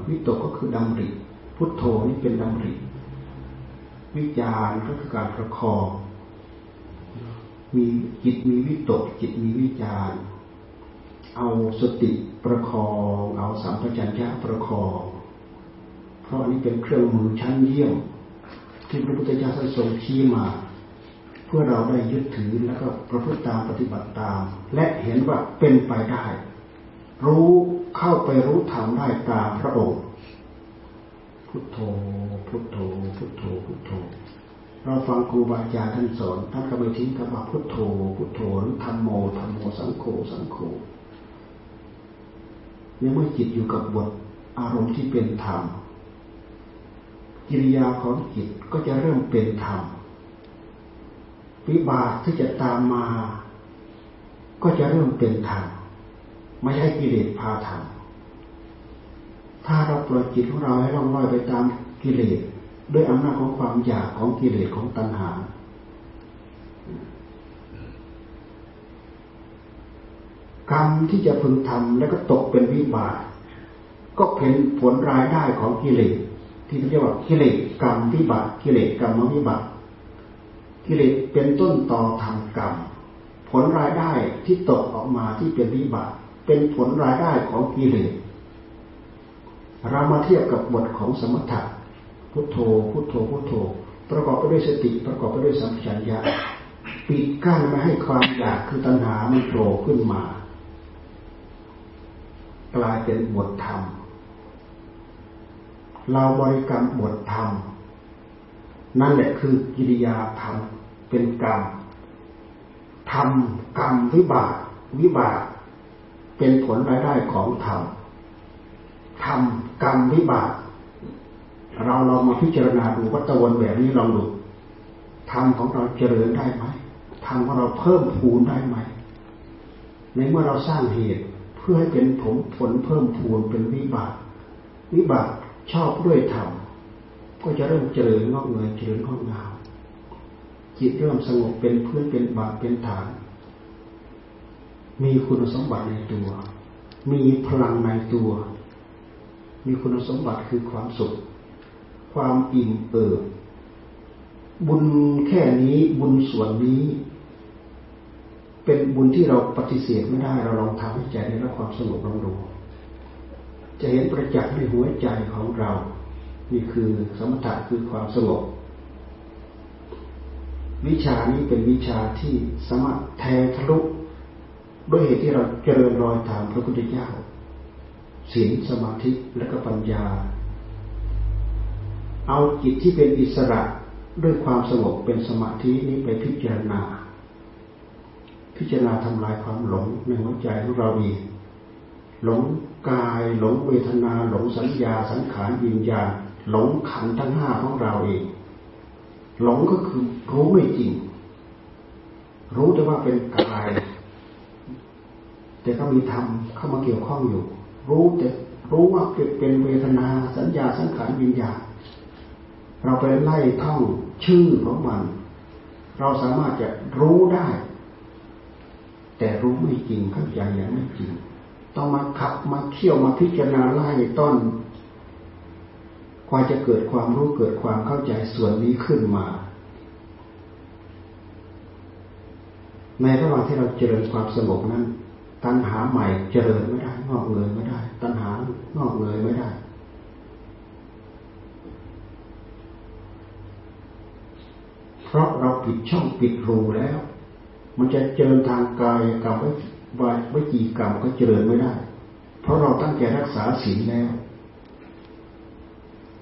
วิตกก็คือดำริ พุทโธนี่เป็นดำริ วิจารก็คือการประคอง มีจิตมีวิตก จิตมีวิจารเอาสติประคอง เอาสัมปชัญญะประคอง เพราะอันนี้เป็นเครื่องมือชั้นเยี่ยม ที่พระพุทธเจ้าทรงชี้มา เพื่อเราได้ยึดถือแล้วก็ประพฤติตามปฏิบัติตาม และเห็นว่าเป็นไปได้ รู้เข้าไปรู้ทำได้ตามพระองค์พุทโธพุทโธพุทโธพุทโธเราฟังครูบาอาจารย์ท่านสอนท่านก็ไม่ทิ้งคำว่าพุทโธพุทโธหรือธรรมโมธรรมโมสังโฆสังโฆในเมื่อจิตอยู่กับบทอารมณ์ที่เป็นธรรม กิริยาของจิตก็จะเริ่มเป็นธรรมวิบากที่จะตามมา ก็จะเริ่มเป็นธรรมไม่ใช่กิเลสพาธรรมถ้าเราปล่อยจิตของเราให้ล่องลอยไปตามกิเลสด้วยอำนาจของความอยากของกิเลสของตัณหา กรรมที่จะพึงทำแล้วก็ตกเป็นวิบากก็เป็นผลรายได้ของกิเลส ที่เรียกว่ากิเลสกรรมวิบากกิเลสกรรมวิบากกิเลสเป็นต้นต่อทางกรรม ผลรายได้ที่ตกออกมาที่เป็นวิบากเป็นผลรายได้ของกิเลสเรามาเทียบกับบทของสมถะพุทโธ พุทโธพุทโธ ประกอบไปด้วยสติประกอบไปด้วยสัมผัสญาปิดกั้นไม่ให้ความอยากคือตัณหามันโผล่ขึ้นมา กลายเป็นบทธรรม เราบริกรรมบทธรรม นั่นแหละคือกิริยาธรรมเป็นกรรมทำกรรมวิบากวิบากเป็นผลรายได้ของธรรมทำกรรมวิบากเราลองมาพิจารณาดูวัตวนแบบนี้ลองดูธรรมของเราเจริญได้ไหมธรรมของเราเพิ่มพูนได้ไหมในเมื่อเราสร้างเหตุเพื่อให้เป็นผลผลเพิ่มพูนเป็นวิบาก วิบาก ชอบด้วยธรรมก็จะเริ่มเจริญงอกเงยเจริญงอกงามจิตเริ่มสงบเป็นพื้นเป็นบาทเป็นฐาน มีคุณสมบัติในตัว มีพลังในตัว มีคุณสมบัติคือความสุข ความอิ่มเอิบบุญแค่นี้บุญส่วนนี้ เป็นบุญที่เราปฏิเสธไม่ได้เราลองทำให้ใจได้รับความสงบลองดู จะเห็นประจักษ์ในหัวใจของเรา นี่คือสมถะคือความสงบวิชานี้เป็นวิชาที่สามารถแทงทะลุด้วยเหตุที่เราเจริญรอยตามพระพุทธเจ้าศีลสมาธิและก็ปัญญา เอาจิตที่เป็นอิสระด้วยความสงบเป็นสมาธินี้ไปพิจารณา พิจารณาทำลายความหลงในหัวใจของเราเอง หลงกาย หลงเวทนา หลงสัญญาสังขารวิญญาณหลงขันทั้งห้าของเราเอง หลงก็คือรู้ไม่จริง รู้แต่ว่าเป็นกาย แต่ก็มีธรรมเข้ามาเกี่ยวข้องอยู่ รู้แต่รู้ว่าเป็นเวทนาสัญญาสังขารวิญญาณเราไปไล่ท่องชื่อของมัน เราสามารถจะรู้ได้ แต่รู้ไม่จริงเข้าใจอย่างไม่จริง ต้องมาขับมาเขี่ยวมาพิจารณาไล่ต้นกว่าจะเกิดความรู้เกิดความเข้าใจส่วนนี้ขึ้นมา ในระหว่างที่เราเจริญความสงบนั้น ตัณหาใหม่เจริญไม่ได้ งอกเงยไม่ได้ ตัณหางอกเงยไม่ได้ เพราะเราปิดช่องปิดรูแล้ว มันจะเจริญทางกายกรรมไว้ไว้จีกรรมก็เจริญไม่ได้ เพราะเราตั้งใจรักษาศีลแล้ว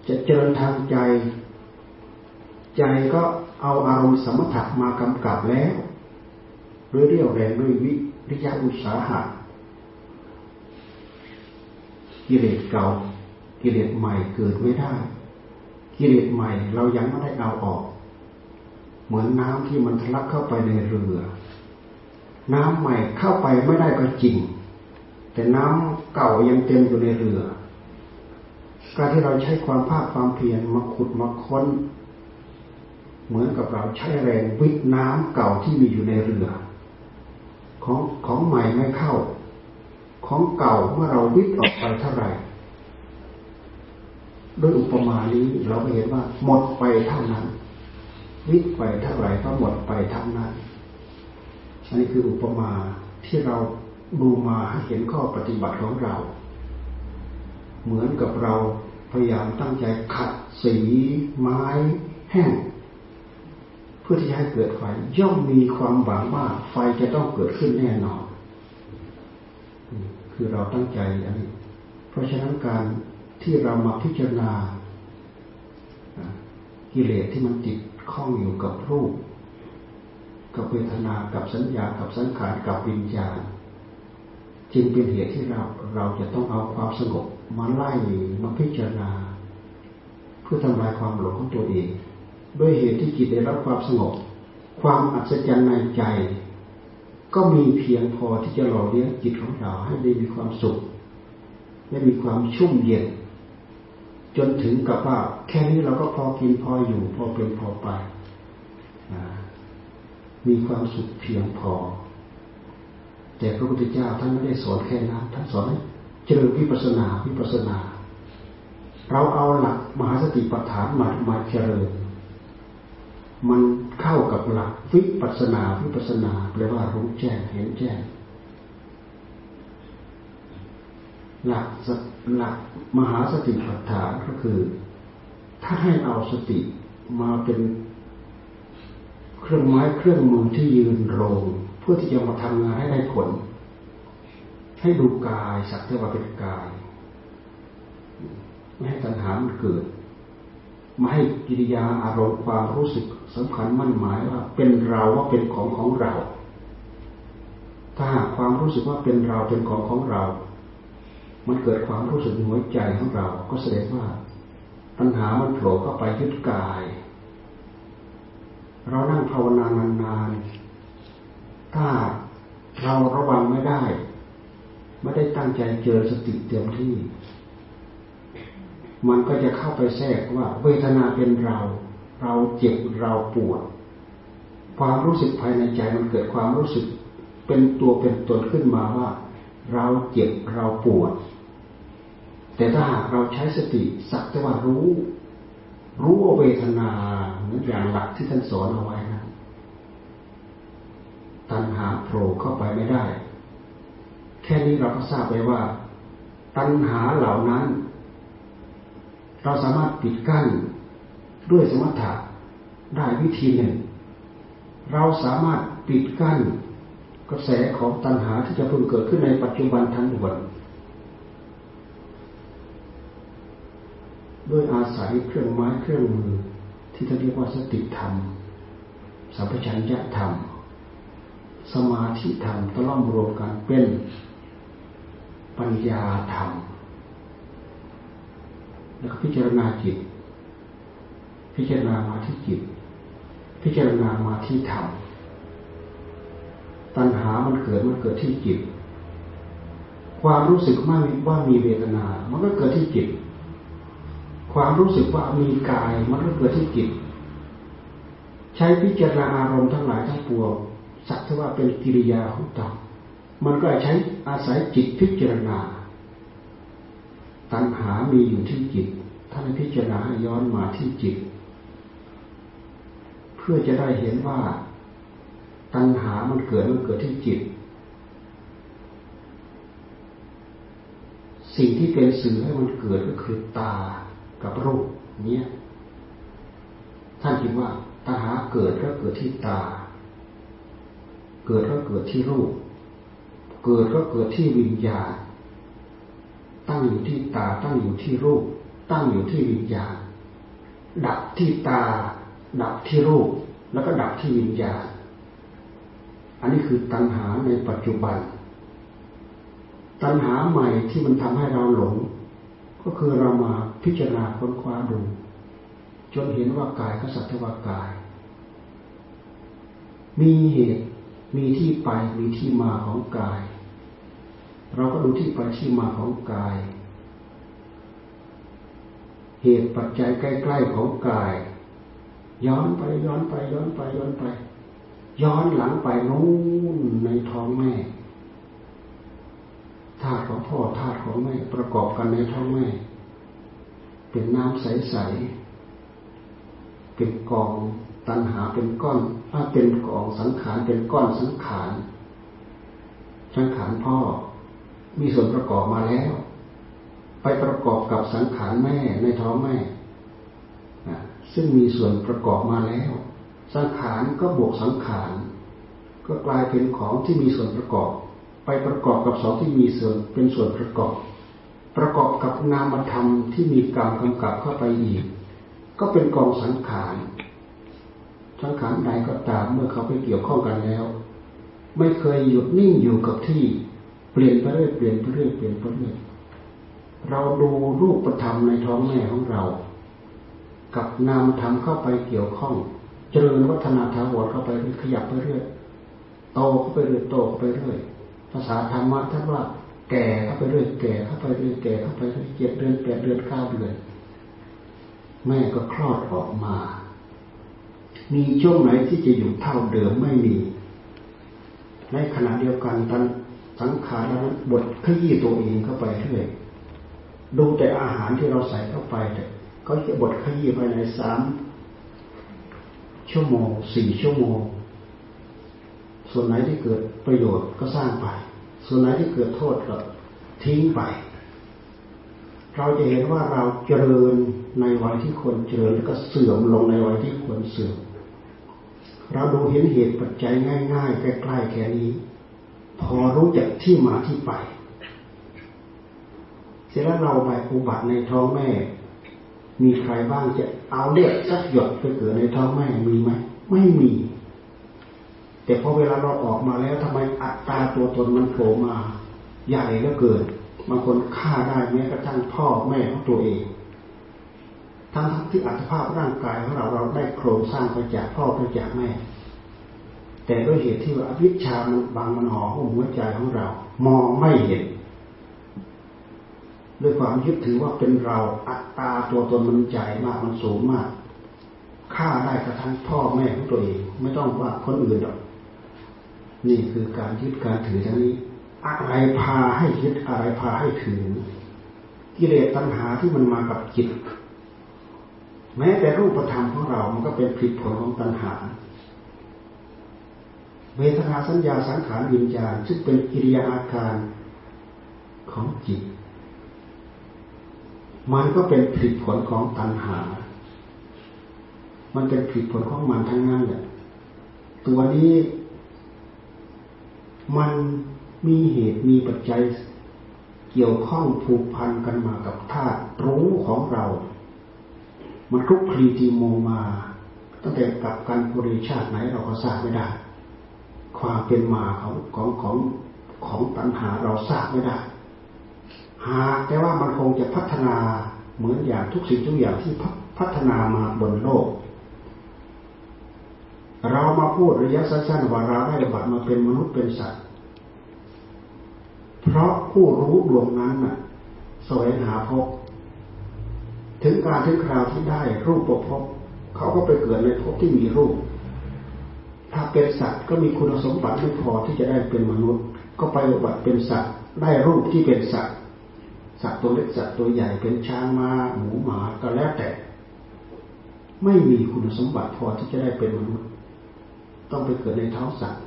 จะเจริญทางใจ ใจก็เอาอารมณ์สมถะมากำกับแล้วด้วยเรี่ยวแรงด้วยวิริยะอุตสาหะกิเลสเก่ากิเลสใหม่เกิดไม่ได้กิเลสใหม่เรายังไม่ได้เอาออก เหมือนน้ำที่มันทะลักเข้าไปในเรือ น้ำใหม่เข้าไปไม่ได้ก็จริง แต่น้ำเก่ายังเต็มอยู่ในเรือ การที่เราใช้ความภาคความเพียรมาขุดมาค้น เหมือนกับเราใช้แรงวิทน้ำเก่าที่มีอยู่ในเรือ ของของใหม่ไม่เข้า ของเก่าเมื่อเราวิทออกไปเท่าไหร่ด้วยอุปมานี้เราก็เห็นว่าหมดไปเท่านั้น วิทไปเท่าไหร่ก็หมดไปเท่านั้น นนี้คืออุปมาที่เราดูมาให้เห็นข้อปฏิบัติของเรา เหมือนกับเราพยายามตั้งใจขัดสีไม้แห้ง เพื่อที่จะให้เกิดไฟย่อมมีความหวังว่าไฟจะต้องเกิดขึ้นแน่นอนคือเราตั้งใจอันนี้ เพราะฉะนั้นการที่เรามาพิจารณากิเลสที่มันติดข้องอยู่กับรูป กับเวทนากับสัญญากับสังขารกับวิญญาณจึงเป็นเหตุที่เราเราจะต้องเอาความสงบมาไล่มาพิจารณา เพื่อทำลายความหลงของตัวเอง ด้วยเหตุที่จิตได้รับความสงบ ความอัศจรรย์ในใจ ก็มีเพียงพอที่จะหล่อเลี้ยงจิตของเราให้ได้มีความสุขได้มีความชุ่มเย็น จนถึงกับว่าแค่นี้เราก็พอกินพออยู่พอเป็นพอไป มีความสุขเพียงพอ แต่พระพุทธเจ้าท่านไม่ได้สอนแค่นั้นท่านสอนให้เจริญวิปัสนาวิปัสนา เราเอาหลักมหาสติปัฏฐานมามาเจริญ มันเข้ากับหลักวิปัสนาวิปัสนาแปลว่ารู้แจ้งเห็นแจ้ง หลักหลักมหาสติปัฏฐานก็คือ ถ้าให้เอาสติมาเป็น เครื่องไม้เครื่องมือที่ยืนโรงเพื่อที่จะมาทำงานให้ได้ผล ให้ดูกายสักแต่ว่าเป็นกายไม่ให้ตัณหามันเกิดไม่ให้กิริยาอารมณ์ความรู้สึกสำคัญมั่นหมายว่า เป็นเราว่าเป็นของของเรา ถ้าหากความรู้สึกว่าเป็นเราเป็นของของเรา มันเกิดความรู้สึกหัวใจของเรา ก็แสดงว่าปัญหามันโผล่เข้าไปยึดกาย เรานั่งภาวนานานๆ ถ้าเราระวังไม่ได้ ไม่ได้ตั้งใจเจอสติเต็มที่ มันก็จะเข้าไปแทรกว่า เวทนาเป็นเรา เราเจ็บเราปวด ความรู้สึกภายในใจมันเกิดความรู้สึกเป็นตัวเป็นตนขึ้นมาว่า เราเจ็บเราปวด แต่ถ้าหากเราใช้สติสักแต่ว่ารู้ รู้ว่าเวทนา หมืออย่างหลักที่ท่านสอนเอาไว้นะตัณหาโผล่เข้าไปไม่ได้ แค่นี้เราก็ทราบไปว่า ตัณหาเหล่านั้น เราสามารถปิดกั้นด้วยสมถะได้วิธีหนึ่ง เราสามารถปิดกั้นกระแสของตัณหาที่จะพึงเกิดขึ้นในปัจจุบันทันด่วนด้วยอาศัยเครื่องไม้เครื่องมือ ที่เรียกว่าสติธรรม สัมปชัญญะธรรม สมาธิธรรมตล่อมรวมกันเป็นปัญญาธรรม แล้วก็พิจารณาจิต พิจารณามาที่จิต พิจารณามาที่ธรรม ตัณหามันเกิดมันเกิดที่จิต ความรู้สึกว่ามีว่ามีเวทนา มันก็เกิดที่จิต ความรู้สึกว่ามีกายมันก็เกิดที่จิต ใช้พิจารณาอารมณ์ทั้งหลายทั้งปวงสักว่าเป็นกิริยาของตนมันก็ใช้อาศัยจิตพิจารณา ตัณหามีอยู่ที่จิตท่านพิจารณาย้อนมาที่จิต เพื่อจะได้เห็นว่า ตัณหามันเกิดมันเกิดที่จิต สิ่งที่เป็นสื่อให้มันเกิดก็คือตา กับรูปเนี้ยท่านคิดว่าตัณหาเกิดก็เกิดที่ตา เกิดก็เกิดที่รูป เกิดก็เกิดที่วิญญาณ ตั้งอยู่ที่ตา ตั้งอยู่ที่รูป ตั้งอยู่ที่วิญญาณ ดับที่ตา ดับที่รูป แล้วก็ดับที่วิญญาณ อันนี้คือตัณหาในปัจจุบัน ตัณหาใหม่ที่มันทำให้เราหลง ก็คือเรามา พิจารณาค้นคว้าดู จนเห็นว่ากายก็สัตว์ว่ากาย มีเหตุมีที่ไปมีที่มาของกาย เราก็ดูที่ไปที่มาของกาย เหตุปัจจัยใกล้ๆของกาย ย้อนไปย้อนไปย้อนไปย้อนไป ย้อนหลังไปนู้นในท้องแม่ธาตุของพ่อธาตุของแม่ประกอบกันในท้องแม่ เป็นน้ำใสๆเป็นกองตัณหาเป็นก้อนถ้าเป็นกองสังขารเป็นก้อนสังขารสังขารพ่อมีส่วนประกอบมาแล้ว ไปประกอบกับสังขารแม่ในท้องแม่ซึ่งมีส่วนประกอบมาแล้ว สังขารก็บวกสังขารก็กลายเป็นของที่มีส่วนประกอบ ไปประกอบกับสองที่มีส่วนเป็นส่วนประกอบ ประกอบกับนามธรรมที่มีกรรมกำกับเข้าไปอีก ก็เป็นกองสังขารสังขารใดก็ตามเมื่อเขาไปเกี่ยวข้องกันแล้ว ไม่เคยหยุดนิ่งอยู่กับที่เปลี่ยนไปเรื่อยเปลี่ยนไปเรื่อยเปลี่ยนไปเรื่อยเราดูรูปธรรมในท้องแม่ของเรา กับนามธรรมเข้าไปเกี่ยวข้อง เจริญวัฒนาถาวรเข้าไปขยับไปเรื่อยโตเข้าไปเรื่อยโตไปเรื่อยภาษาธรรมะท่านว่า แก่เข้าไปเรื่อยแก่เข้าไปเรื่อยแก่เข้าไปเรื่อยเจ็ดเดือนแปดเดือนเก้าเดือน แม่ก็คลอดออกมา มีช่วงไหนที่จะอยู่เท่าเดิมไม่มี ในขณะเดียวกันตันสังขารนั้นบดขยี้ตัวเองเข้าไปเรื่อยดูแต่อาหารที่เราใส่เข้าไปเนี่ก็จะบดขยี้ภายในสามชั่วโมงสี่ชั่วโมง ส่วนไหนที่เกิดประโยชน์ก็สร้างไป ส่วนไหนที่เกิดโทษก็ทิ้งไป เราจะเห็นว่าเราเจริญในวัยที่ควรเจริญแล้วก็เสื่อมลงในวัยที่ควรเสื่อม เราดูเห็นเหตุปัจจัยง่ายๆใกล้ๆแค่นี้ พอรู้จักที่มาที่ไปเสร็จแล้วเราไปอุบัติในท้องแม่ มีใครบ้างจะเอาเลือดสักหยดไปเกิดในท้องแม่มีไหมไม่มี แต่พอเวลาเราออกมาแล้วทำไมอัตราตัวตนมันโผล่มาใหญ่ก็เกิดบางคนฆ่าได้แม้กระทั่งพ่อแม่ของตัวเองทั้งทั้งที่อัตภาพร่างกายของเราเราได้โครงสร้างมาจากพ่อมาจากแม่ แต่ด้วยเหตุที่ว่าอวิชชามันบางมันห่อหุ้มหัวใจของเรา มองไม่เห็นด้วยความยึดถือว่าเป็นเราอัตตาตัวตนมันใหญ่มากมันสูงมากฆ่าได้กระทั่งพ่อแม่ของตัวเอง ไม่ต้องว่าคนอื่นหรอก นี่คือการยึดการถือทั้งนี้ อะไรพาให้ยึดอะไรพาให้ถือ กิเลสตัณหาที่มันมากับจิต แม้แต่รูปธรรมของเรา มันก็เป็นผลผลของตัณหา เวทนาสัญญาสังขารวิญญาณซึ่งเป็นกิริยาอาการของจิต มันก็เป็นผลผลของตัณหา มันเป็นผลผลของมันทั้งนั้นแหละ ตัวนี้ มันมีเหตุมีปัจจัยเกี่ยวข้องผูกพันกันมากับธาตุรู้ของเรา มันคลุกคลีจีโมมา ตั้งแต่กับการบริชาติไหนเราก็ทราบไม่ได้ ความเป็นมาของของของของตัณหาเราทราบไม่ได้ หากแต่ว่ามันคงจะพัฒนาเหมือนอย่างทุกสิ่งทุกอย่างที่พัฒนามาบนโลก เรามาพูดระยะสั้นๆว่าเราได้บัตรมาเป็นมนุษย์เป็นสัตว์ เพราะผู้รู้ดวงนั้นน่ะแสวงหาพบ ถึงการถึงคราวที่ได้รูปประพบเขาก็ไปเกิดในภพที่มีรูป ถ้าเป็นสัตว์ก็มีคุณสมบัติไม่พอที่จะได้เป็นมนุษย์ ก็ไปอุบัติเป็นสัตว์ ได้รูปที่เป็นสัตว์ สัตว์ตัวเล็กสัตว์ตัวใหญ่เป็นช้างมาหมูหมาก็แล้วแต่ ไม่มีคุณสมบัติพอที่จะได้เป็นมนุษย์ ต้องไปเกิดในท้องสัตว์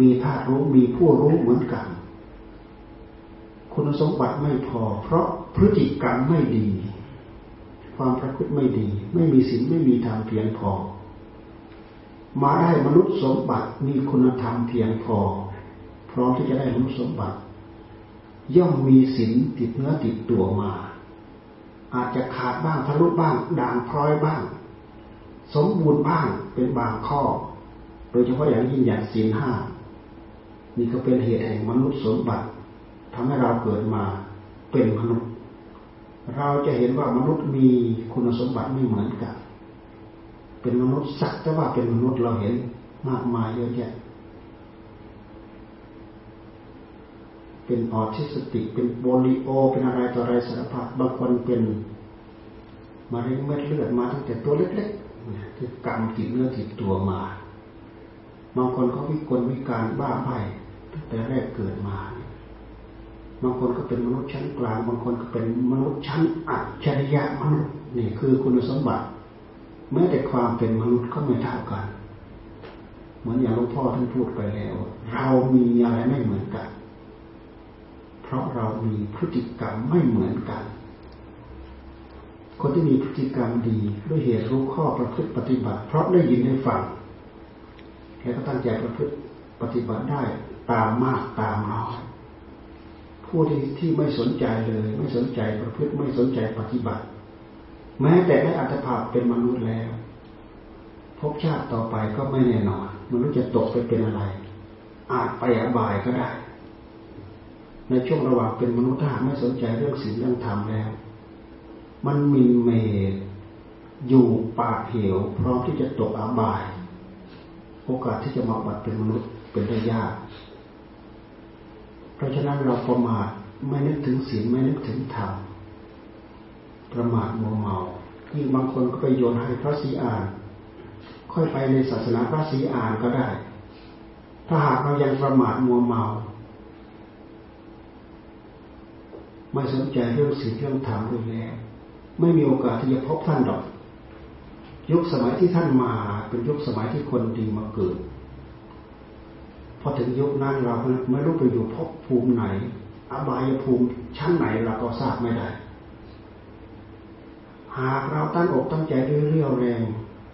มีธาตุรู้มีผู้รู้เหมือนกัน คุณสมบัติไม่พอ เพราะพฤติกรรมไม่ดี ความประพฤติไม่ดี ไม่มีศีลไม่มีธรรมเพียงพอ มาได้มนุษย์สมบัติมีคุณธรรมเพียงพอ พร้อมที่จะได้มนุษย์สมบัติ ย่อมมีศีลติดเนื้อติดตัวมา อาจจะขาดบ้างทะลุบ้างด่างพร้อยบ้างสมบูรณ์บ้างเป็นบางข้อ โดยเฉพาะอย่างยิ่งอย่างศีลห้านี่ก็เป็นเหตุแห่งมนุษย์สมบัติทำให้เราเกิดมาเป็นมนุษย์ เราจะเห็นว่ามนุษย์มีคุณสมบัติไม่เหมือนกัน เป็นมนุษย์สักแต่ว่าเป็นมนุษย์เราเห็นมากมายเยอะแยะเป็นออทิสติกเป็นโบลิโอ เป็นอะไรต่ออะไรสารพัดบางคนเป็นมะเร็งเม็ดเลือดมาตั้งแต่ตัวเล็กๆคือกรรมติดเนื้อติดตัวมา บางคนเขาวิกลวิการบ้าใบตั้งแต่แรกเกิดมา บางคนก็เป็นมนุษย์ชั้นกลาง บางคนก็เป็นมนุษย์ชั้นอัจฉริยะมนุษย์นี่คือคุณสมบัติแม้แต่ความเป็นมนุษย์ก็ไม่เท่ากัน เหมือนอย่างหลวงพ่อท่านพูดไปแล้ว เรามีอะไรไม่เหมือนกัน เพราะเรามีพฤติกรรมไม่เหมือนกัน คนที่มีพฤติกรรมดีด้วยเหตุรู้ข้อประพฤติปฏิบัติ เพราะได้ยินได้ฟัง แล้วก็ตั้งใจประพฤติปฏิบัติได้ตามมากตามน้อยผู้ที่ที่ไม่สนใจเลย ไม่สนใจประพฤติไม่สนใจปฏิบัติ แม้แต่ได้อัตภาพเป็นมนุษย์แล้วภพชาติต่อไปก็ไม่แน่นอนมนุษย์จะตกไปเป็นอะไร อาจไปอบายก็ได้ ในช่วงระหว่างเป็นมนุษย์ถ้าไม่สนใจเรื่องศีลเรื่องธรรมแล้ว มันมีเมตอยู่ปากเหวพร้อมที่จะตกอบาย โอกาสที่จะมาบัตเป็นมนุษย์เป็นได้ยาก เพราะฉะนั้นเราประมาทไม่นึกถึงศีลไม่นึกถึงธรรมประมาทมัวเมาที่บางคนก็ไปโยนให้พระศรีอาน ค่อยไปในศาสนาพระศรีอานก็ได้ ถ้าหากเรายังประมาทมัวเมา ไม่สนใจเรื่องศีลเรื่องธรรมด้วยแล้ว ไม่มีโอกาสที่จะพบท่านดอก ยุคสมัยที่ท่านมาเป็นยุคสมัยที่คนดีมาเกิดพอถึงยุคนั้นเราไม่รู้ไปอยู่ภพภูมิไหน อบายภูมิชั้นไหนเราก็ทราบไม่ได้ หากเราตั้งอกตั้งใจเรี่ยวแรง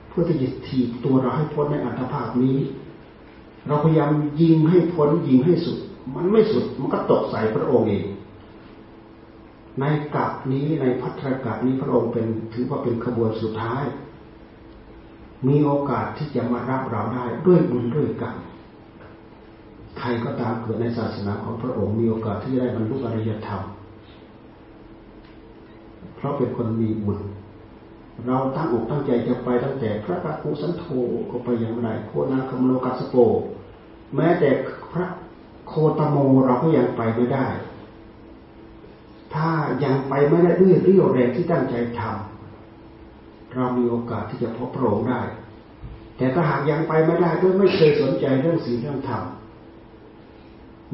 เพื่อที่จะถีบตัวเราให้พ้นในอัตภาพนี้ เราพยายามยิงให้พ้นยิงให้สุด มันไม่สุดมันก็ตกใส่พระองค์เองในกับนี้ในพัทรกับนี้พระองค์เป็นถือว่าเป็นขบวนสุดท้าย มีโอกาสที่จะมารับเราได้ด้วยบุญด้วยกรรมใครก็ตามเกิดในศาสนาของพระองค์มีโอกาสที่จะได้บรรลุอริยธรรม เพราะเป็นคนมีบุญ เราตั้งอกตั้งใจจะไปตั้งแต่พระกักุสันโธก็ไปอย่างไรโคนาคมโลกัสโป แม้แต่พระโคตโมเราก็ยังไปไม่ได้ ถ้ายังไปไม่ได้ด้วยเรี่ยวแรงที่ตั้งใจทำ เรามีโอกาสที่จะพบพระองค์ได้ แต่ถ้าหากยังไปไม่ได้ด้วยไม่เคยสนใจเรื่องศีลเรื่องธรรม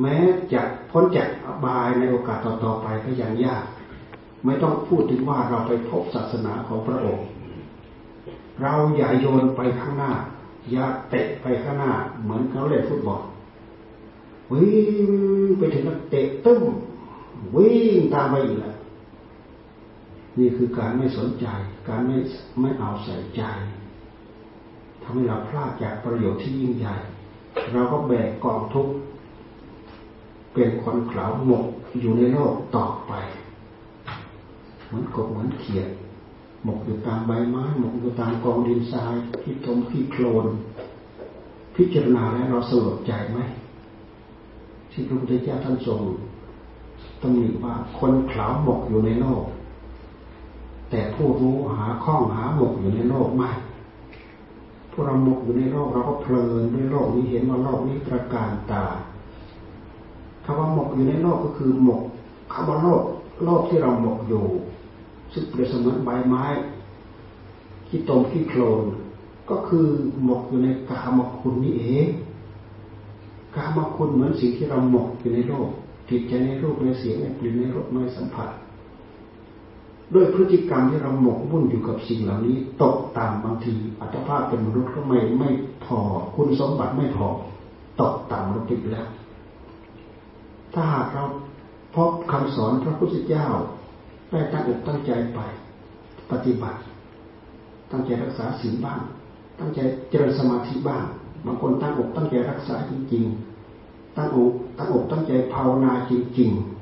แม้จะพ้นจากอบายในโอกาสต่อๆไปก็ยังยาก ไม่ต้องพูดถึงว่าเราไปพบศาสนาของพระองค์ เราอย่าโยนไปข้างหน้า อย่าเตะไปข้างหน้า เหมือนเขาเล่นฟุตบอลวิ่งไปถึงเตะตึ้มวิ่งตามไปอีกแล้ว นี่คือการไม่สนใจ การไม่ไม่เอาใส่ใจทำให้เราพลาดจากประโยชน์ที่ยิ่งใหญ่ เราก็แบกกองทุกข์เป็นคนขลาหมกอยู่ในโลกต่อไป เหมือนกบเหมือนเขียดหมกอยู่ตามใบไม้หมกอยู่ตามกองดินทรายที่ทมที่โคลนพิจารณาแล้วเราสลดใจไหมที่พระพุทธเจ้าท่านทรงตำหนิว่าคนขลาหมกอยู่ในโลก แต่ผู้รู้หาข้องหาหมกอยู่ในโลกไม่พวกเราหมกอยู่ในโลกเราก็เพลินด้วยโลกนี้เห็นว่าโลกนี้ประการตาคำว่าหมกอยู่ในโลกก็คือหมกคำว่าโลก โลกที่เราหมกอยู่ซึ่งเปรียบเสมือนใบไม้ที่ตมที่โคลนก็คือหมกอยู่ในกามคุณนี่เองกามคุณเหมือนสิ่งที่เราหมกอยู่ในโลกติดใจในรูปในเสียงในกลิ่นในรสในสัมผัส ด้วยพฤติกรรมที่เราหมกมุ่นอยู่กับสิ่งเหล่านี้ ตกต่ำบางทีอัตภาพเป็นมนุษย์ก็ไม่ไม่พอ คุณสมบัติไม่พอ ตกต่ำลงไปแล้ว ถ้าหากเราพบคำสอนพระพุทธเจ้าได้ตั้งอกตั้งใจไป ปฏิบัติ ตั้งใจรักษาศีลบ้าง ตั้งใจเจริญสมาธิบ้าง บางคนตั้งอกตั้งใจรักษาจริงๆตั้งอกตั้งอกตั้งใจภาวนาจริงๆ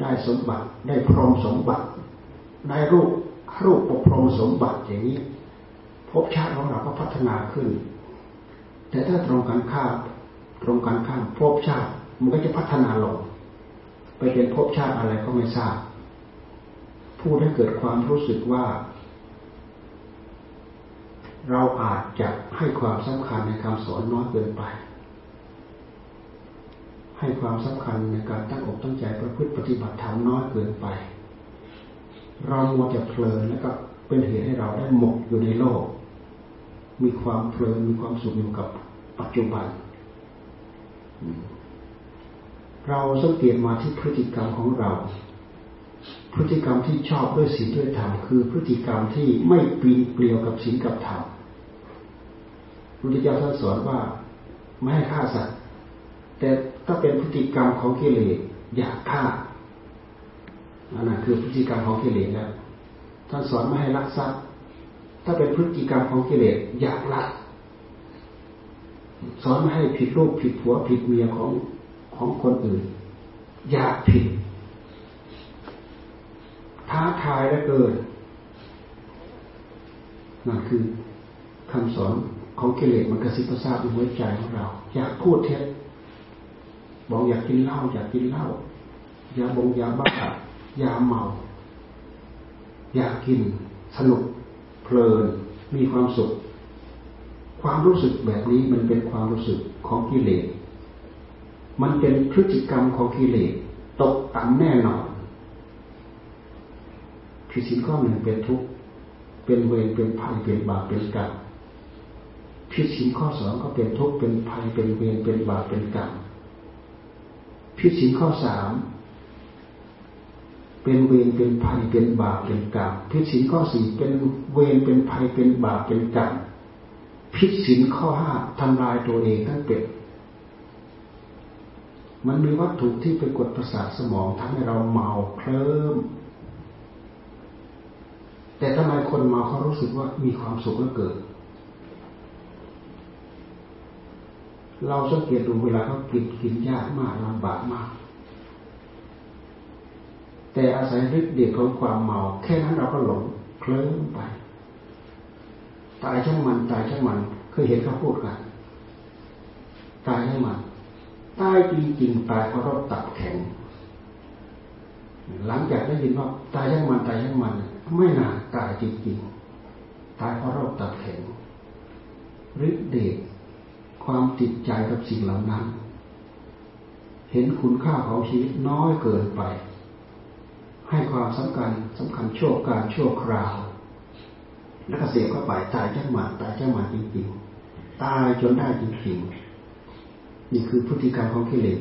ได้สมบัติ ได้พรหมสมบัติ ได้รูปรูปปกพรหมสมบัติอย่างนี้ภพชาติของเราก็พัฒนาขึ้น แต่ถ้าตรงกันข้ามตรงกันข้ามภพชาติมันก็จะพัฒนาลง ไปเป็นภพชาติอะไรก็ไม่ทราบพูดให้เกิดความรู้สึกว่า เราอาจจะให้ความสำคัญในคำสอนน้อยเกินไป ให้ความสำคัญในการตั้งอกตั้งใจประพฤติปฏิบัติธรรมน้อยเกินไป เรามัวจะเพลินแล้วก็เป็นเหตุให้เราได้หมกอยู่ในโลก มีความเพลินมีความสุขอยู่กับปัจจุบัน เราสังเกตมาที่พฤติกรรมของเรา พฤติกรรมที่ชอบด้วยศีลด้วยธรรมคือพฤติกรรมที่ไม่ปีนเปลี่ยวกับศีลกับธรรมพระพุทธเจ้าท่านสอนว่าไม่ให้ฆ่าสัตว์แต่ ถ้าเป็นพฤติกรรมของกิเลสอยากฆ่าอันนั้นคือพฤติกรรมของกิเลสแล้วท่านสอนไม่ให้ลักทรัพย์ ถ้าเป็นพฤติกรรมของกิเลสอยากลักสอนไม่ให้ผิดลูกผิดผัวผิดเมียของของคนอื่น อยากผิด ท้าทายแล้วเกินนั่นคือคำสอนของกิเลสมันกระซิบกระซาบในหัวใจของเรา อยากพูดเท็จ บอกอยากกินเหล้าอยากกินเหล้ายาบงยาบ้ายาเมา อยากกินสนุกเพลินมีความสุข ความรู้สึกแบบนี้มันเป็นความรู้สึกของกิเลสมันเป็นพฤติกรรมของกิเลสตกต่ำแน่นอนผิดศีลข้อหนึ่งเป็นทุกข์เป็นเวรเป็นภัยเป็นบาปเป็นกรรมผิดศีลข้อสองก็เป็นทุกข์เป็นภัยเป็นเวรเป็นบาปเป็นกรรม พิสินข้อสามเป็นเวรเป็นภัยเป็นบาปเป็นกรรมพิสินข้อสี่เป็นเวรเป็นภัยเป็นบาปเป็นกรรมพิสินข้อห้าทำลายตัวเองทั้งเป็นมันมีวัตถุที่ไปกดประสาทสมองทำให้เราเมาเคลิ้มแต่ทำไมคนเมาเขารู้สึกว่ามีความสุขแล้วเกิด เราสังเกตดูเวลาเขากินกินยากมากลำบากมาก แต่อาศัยฤทธิ์เดชของความเมา แค่นั้นเราก็หลงเคลิ้มไป ตายช่างมันตายช่างมันเคยเห็นเขาพูดกันตายช่างมันตายจริงๆตายเพราะรถตับแข็ง หลังจากได้ยินว่าตายช่างมันตายช่างมัน ไม่นานตายจริงๆตายเพราะโรคตับแข็งฤทธิ์เดช ความติดใจกับสิ่งเหล่านั้น เห็นคุณค่าของชีวิตน้อยเกินไป ให้ความสำคัญสำคัญชั่วการชั่วคราว แล้วก็เสียเข้าไปตายจ้าหมาตายจ้าหมาจริงๆตายจนได้จริงๆนี่คือพฤติกรรมของกิเลส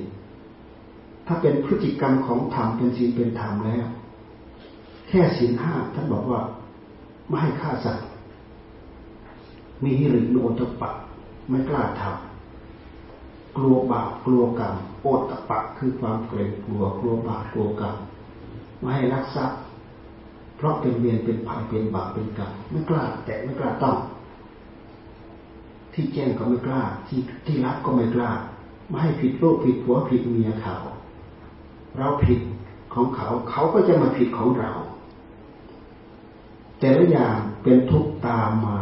ถ้าเป็นพฤติกรรมของธรรมเป็นศีลเป็นธรรมแล้ว แค่ศีลห้าท่านบอกว่าไม่ให้ฆ่าสัตว์มีหิริโนตปะ ไม่กล้าทำกลัวบาปกลัวกรรมโอตะปะคือความเกรงกลัวกลัวบาปกลัวกรรมไม่ให้รักทรัพย์เพราะเป็นเวียนเป็นภัยเป็นบาปเป็นกรรมไม่กล้าแต่ไม่กล้าต้องที่แจ้งก็ไม่กล้า ที่ที่รับก็ไม่กล้า ไม่ให้ผิดลูกผิดผัวผิดเมียเขา เราผิดของเขา เขาก็จะมาผิดของเรา แต่ละอย่างเป็นทุกข์ตามมา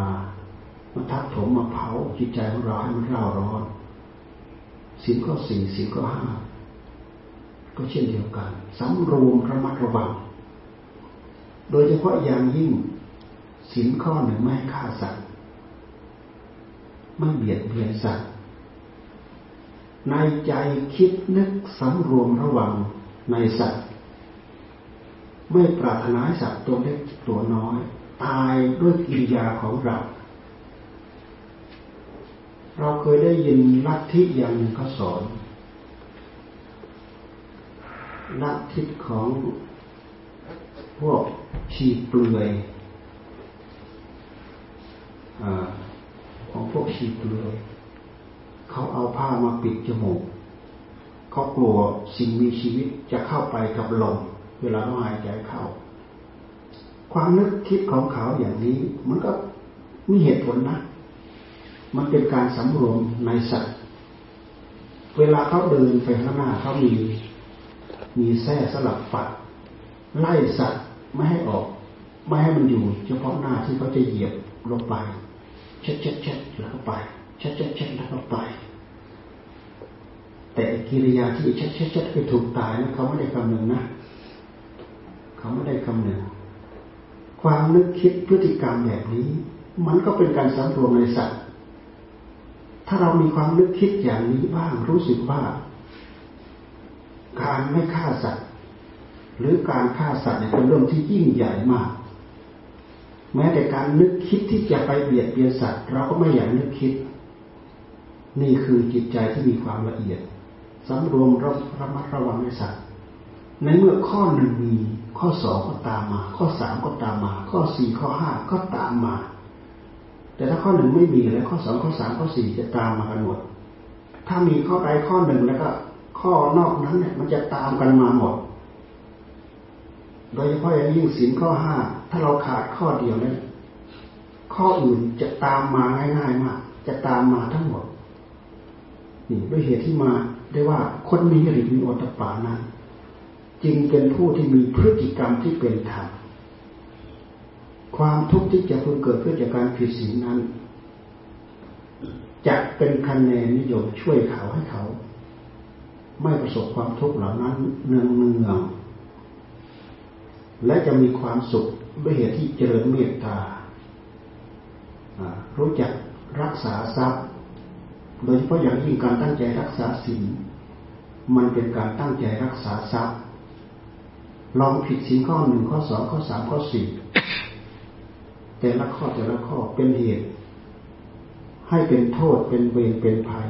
มาทับถมมาเผาจิตใจของเราให้มันร่าร้อนสิ่งข้อสี่สิ่งข้อห้าก็เช่นเดียวกันสำรวมระมัดระวัง โดยเฉพาะอย่างยิ่งสินข้อหนึ่งไม่ฆ่าสัตว์ไม่เบียดเบียนสัตว์ในใจคิดนึกสำรวมระวังในสัตว์ ไม่ปรารถนาสัตว์ตัวเล็กตัวน้อย ตายด้วยกิริยาของเรา เราเคยได้ยินลัทธิอย่างหนึ่งเขาสอนลัทธิของพวกชีเปลือยของพวกชีเปลือยเขาเอาผ้ามาปิดจมูกเขากลัวสิ่งมีชีวิตจะเข้าไปกับลมเวลาเขาหายใจเข้า ความนึกคิดของเขาอย่างนี้ มันก็มีเหตุผลนะ มันเป็นการสำรวมในสัตว์ เวลาเขาเดินไปข้างหน้าเขามี มีแส้สลับฝัด ไล่สัตว์ไม่ให้ออก ไม่ให้มันอยู่ เฉพาะหน้าที่เขาจะเหยียบลงไปเช็ดเช็ดเช็ดแล้วก็ไปเช็ดเช็ดเช็ดแล้วก็ไป แต่กิริยาที่เช็ดเช็ดเช็ดไปถูกตายนะเขาไม่ได้คำนึงนะเขาไม่ได้คำนึงความนึกคิดพฤติกรรมแบบนี้ มันก็เป็นการสำรวมในสัตว์ ถ้าเรามีความนึกคิดอย่างนี้บ้างรู้สึกว่า การไม่ฆ่าสัตว์ หรือการฆ่าสัตว์เนี่ยเป็นเรื่องที่ยิ่งใหญ่มาก แม้แต่การนึกคิดที่จะไปเบียดเบียนสัตว์ เราก็ไม่อยากนึกคิด นี่คือจิตใจที่มีความละเอียดสำรวมระมัดระวังในสัตว์ ในเมื่อข้อหนึ่งมีข้อสองก็ตามมา ข้อสามก็ตามมา ข้อสี่ข้อห้าก็ตามมา แต่ถ้าข้อหนึ่งไม่มีแล้วข้อสองข้อสามข้อสี่จะตามมากันหมด ถ้ามีข้อใดข้อหนึ่งแล้วก็ ข้อนอกนั้นเนี่ยมันจะตามกันมาหมด โดยเฉพาะอย่างยิ่งสินข้อห้าถ้าเราขาดข้อเดียวเนี่ยข้ออื่นจะตามมาง่ายๆมาก จะตามมาทั้งหมดนี่ด้วยเหตุที่มาได้ว่าคนมีหรือมีอตปานั้นจึงเป็นผู้ที่มีพฤติกรรมที่เป็นธรรม ความทุกข์ที่จะพึงเกิดขึ้นจากการผิดศีลนั้นจะเป็นคะแนนนิยมช่วยเขาให้เขา ไม่ประสบความทุกข์เหล่านั้นเนืองเนืองและจะมีความสุขด้วยเหตุที่เจริญเมตตา รู้จักรักษาทรัพย์ โดยเฉพาะอย่างยิ่งการตั้งใจรักษาศีลมันเป็นการตั้งใจรักษาทรัพย์ ลองผิดสิ่งข้อหนึ่งข้อสองข้อสามข้อสี่ แต่ละข้อแต่ละข้อเป็นเหตุ ให้เป็นโทษเป็นเวรเป็นภัย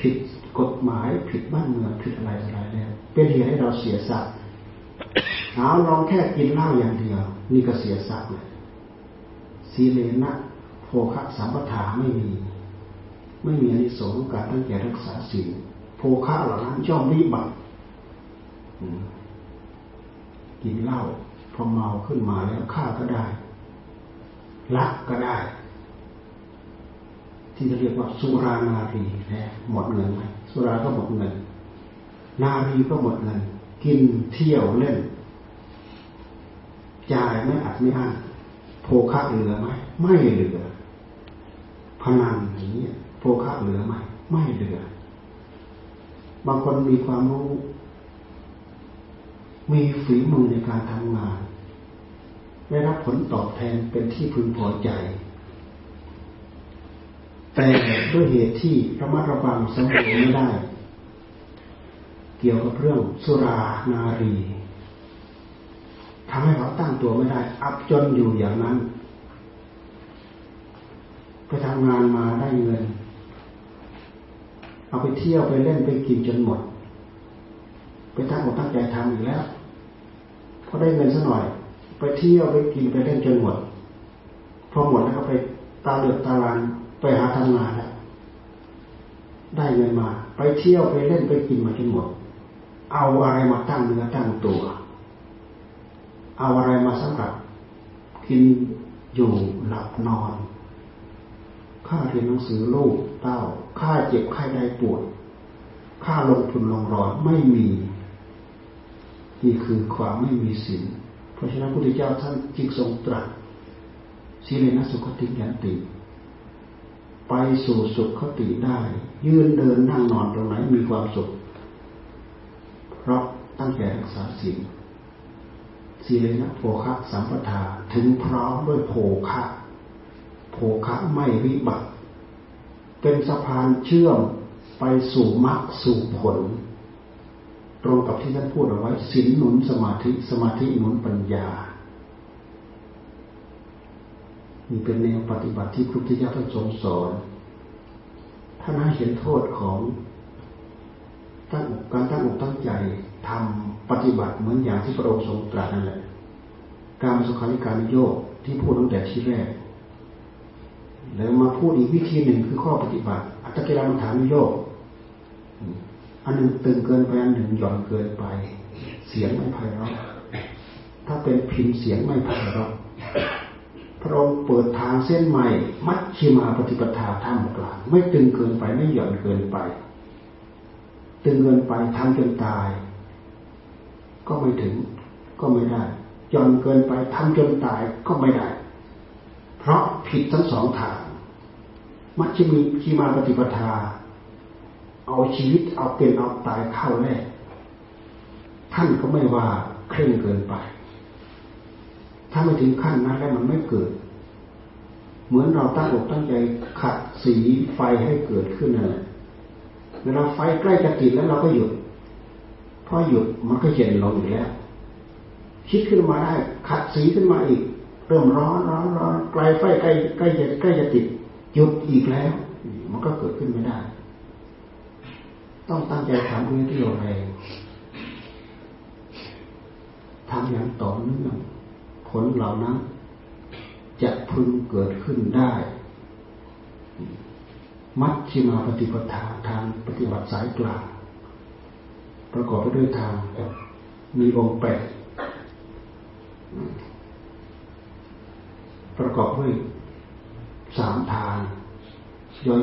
ผิดกฎหมายผิดบ้านเมืองผิดอะไรอะไรแล้วเป็นเหตุให้เราเสียสัตว์เอาลองแค่กินเหล้าอย่างเดียวนี่ก็เสียสัตว์เลยสีเลนะโภคะสามปทาไม่มี ไม่มีอนิสงส์การตั้งใจรักษาศีลโภคะเหล่านั้นย่อมวิบัติกินเหล้าพอเมาขึ้นมาแล้วฆ่าก็ได้ ลักก็ได้ ที่เรียกว่าสุรานารีแท้หมดเงินไหมสุราก็หมดเงิน นารีก็หมดเงิน กินเที่ยวเล่นจ่ายไม่อัดไม่อั้นโภคะเหลือไหมไม่เหลือพนันอย่างนี้โภคะเหลือไหมไม่เหลือบางคนมีความรู้ มีฝีมือในการทำงาน ได้รับผลตอบแทนเป็นที่พึงพอใจ แต่ด้วยเหตุที่ระมัดระวังสำเร็จไม่ได้ เกี่ยวกับเรื่องสุรานารีทำให้เขาตั้งตัวไม่ได้ อับจนอยู่อย่างนั้น ไปทำงานมาได้เงิน เอาไปเที่ยวไปเล่นไปกินจนหมด ไปตั้งอกตั้งใจทำอีกแล้วพอได้เงินสักหน่อย ไปเที่ยวไปกินไปเล่นจนหมด พอหมดแล้วก็ไปตาเลือดตาลานไปหาทำงานแล้วได้เงินมา ไปเที่ยวไปเล่นไปกินมาจนหมด เอาอะไรมาตั้งเนื้อตั้งตัว เอาอะไรมาสำหรับ กินอยู่หลับนอน ค่าเรียนหนังสือลูกเต้า ค่าเจ็บค่าได้ปวด ค่าลงทุนลงรอนไม่มี นี่คือความไม่มีศีล เพราะฉะนั้นพระพุทธเจ้าท่านจึงทรงตรัสสีเลนะสุขติยันติ ไปสู่สุขติได้ ยืนเดินนั่งนอนตรงไหนมีความสุข เพราะตั้งใจรักษาศีลสีเลนะโภคะสัมปทาถึงพร้อมด้วยโภคะโภคะไม่วิบัติ เป็นสะพานเชื่อมไปสู่มรรคสู่ผล ตรงกับที่ท่านพูดเอาไว้สินหนุนสมาธิสมาธิหนุนปัญญานี่เป็นแนวปฏิบัติที่ครูที่ยาท่านทรงสอนท่านให้เห็นโทษของตั้งการตั้งอกตั้งใจทำปฏิบัติเหมือนอย่างที่พระองค์ทรงตรัสนั่นแหละ การสุขาริการโยกที่พูดตั้งแต่ที่แรก แล้วมาพูดอีกวิธีหนึ่งคือข้อปฏิบัติ อัตตกิลมัฐานโยก อันหนึ่งตึงเกินไปอันหนึ่งหย่อนเกินไป เสียงไม่ไพเราะถ้าเป็นพิมพ์เสียงไม่ไพเราะพระองค์เปิดทางเส้นใหม่ มัชชิมาปฏิปทาท่ามกลางไม่ตึงเกินไปไม่หย่อนเกินไป ตึงเกินไปทำจนตาย ก็ไม่ถึง ก็ไม่ได้หย่อนเกินไปทำจนตายก็ไม่ได้ เพราะผิดทั้งสองทาง มัชชิมีชีมาปฏิปทา เอาชีวิตเอาเป็นเอาตายเข้าแรกท่านก็ไม่ว่าเคร่งเกินไป ถ้าไม่ถึงขั้นนั้นแล้วมันไม่เกิด เหมือนเราตั้งอกตั้งใจขัดสีไฟให้เกิดขึ้นนั่นแหละเวลาไฟใกล้จะติดแล้วเราก็หยุดพอหยุดมันก็เย็นลงอยู่แล้ว คิดขึ้นมาได้ ขัดสีขึ้นมาอีก เริ่มร้อนร้อนร้อนไกลไฟใกล้ใกล้จะใกล้จะติดหยุดอีกแล้ว มันก็เกิดขึ้นไม่ได้ ต้องตั้งใจทำด้วยที่แรงทำอย่างต่อเนื่องผลเหล่านั้น จะพึงเกิดขึ้นได้ มัชชิมาปฏิปทาทางปฏิบัติสายกลางประกอบไปด้วยทางมีองค์แปดประกอบด้วยสามทาง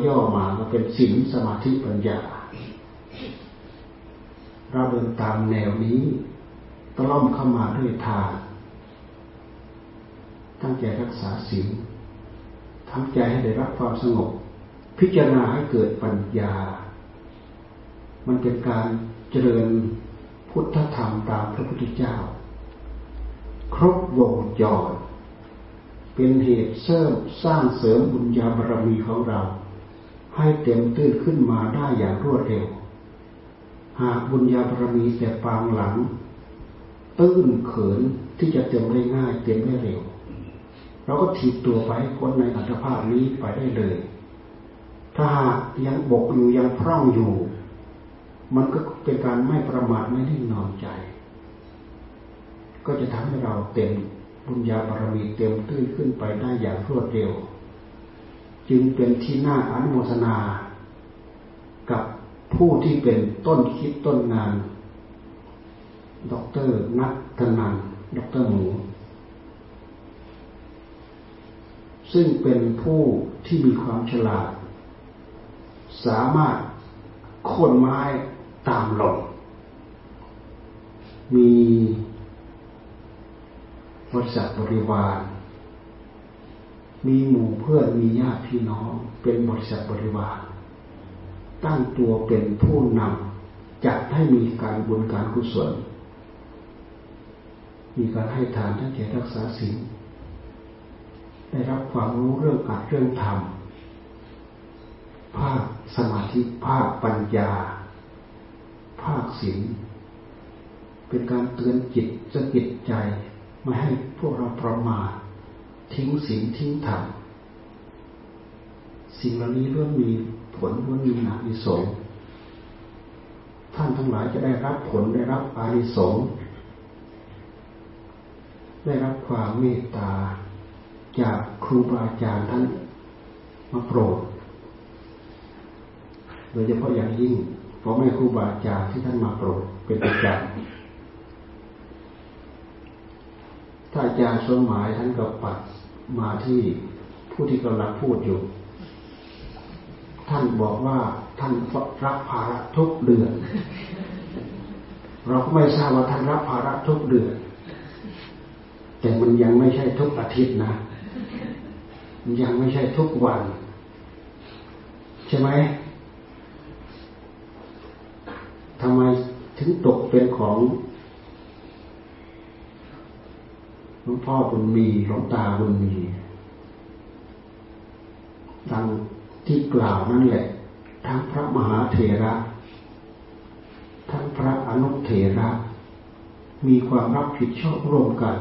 ย่อๆมาเป็นศีลสมาธิปัญญา เราเดินตามแนวนี้ตล่อมเข้ามาด้วยทางตั้งใจรักษาศีลทำใจให้ได้รับความสงบ พิจารณาให้เกิดปัญญา มันเป็นการเจริญพุทธธรรมตามพระพุทธเจ้า ครบวงจรเป็นเหตุเสริมสร้างเสริมบุญญาบารมีของเรา ให้เต็มตื้นขึ้นมาได้อย่างรวดเร็ว หากบุญญาบารมีแต่ปางหลัง ตื้นเขินที่จะเต็มได้ง่ายเต็มได้เร็ว เราก็ถีบตัวไปพ้นในอัตภาพนี้ไปได้เลย ถ้าหากยังบกอยู่ยังพร่องอยู่ มันก็เป็นการไม่ประมาทไม่นิ่งนอนใจ ก็จะทำให้เราเต็มบุญญาบารมีเต็มตื้นขึ้นไปได้อย่างรวดเร็ว จึงเป็นที่น่าอนุโมทนา กับ ผู้ที่เป็นต้นคิดต้นงานดรนัทนันดรหมู ซึ่งเป็นผู้ที่มีความฉลาด สามารถโค่นไม้ตามลมมีบริษัทบริวาร มีหมู่เพื่อนมีญาติพี่น้อง เป็นบริษัทบริวาร ตั้งตัวเป็นผู้นำจัดให้มีการบุญการกุศล มีการให้ทานทั้งแก่รักษาศีลได้รับความรู้เรื่องอัดเรื่องธรรมภาคสมาธิภาคปัญญา ภาคศีลเป็นการเตือนจิตสะกิดใจไม่ให้พวกเราประมาททิ้งศีลทิ้งธรรมสิ่งเหล่านี้ล้วนมี ผลล้วนมีหนักมีสงท่านทั้งหลายจะได้รับผลได้รับอานิสงส์ได้รับความเมตตาจากครูบาอาจารย์ท่านมาโปรด โดยเฉพาะอย่างยิ่งเพราะไม่ครูบาอาจารย์ที่ท่านมาโปรดเป็นประจถ้าอาจารย์สมหมายท่านก็ปัดมาที่ผู้ที่กำลังพูดอยู่ ท่านบอกว่าท่านรับภาระทุกเดือน เราก็ไม่ทราบว่าท่านรับภาระทุกเดือน แต่มันยังไม่ใช่ทุกอาทิตย์นะ ยังไม่ใช่ทุกวัน ใช่ไหมทำไมถึงตกเป็นของหลวงพ่อบุญมีหลวงตาบุญมีดัง ที่กล่าวนั่นแหละ ทั้งพระมหาเถระ ทั้งพระอนุเถระ มีความรับผิดชอบร่วมกัน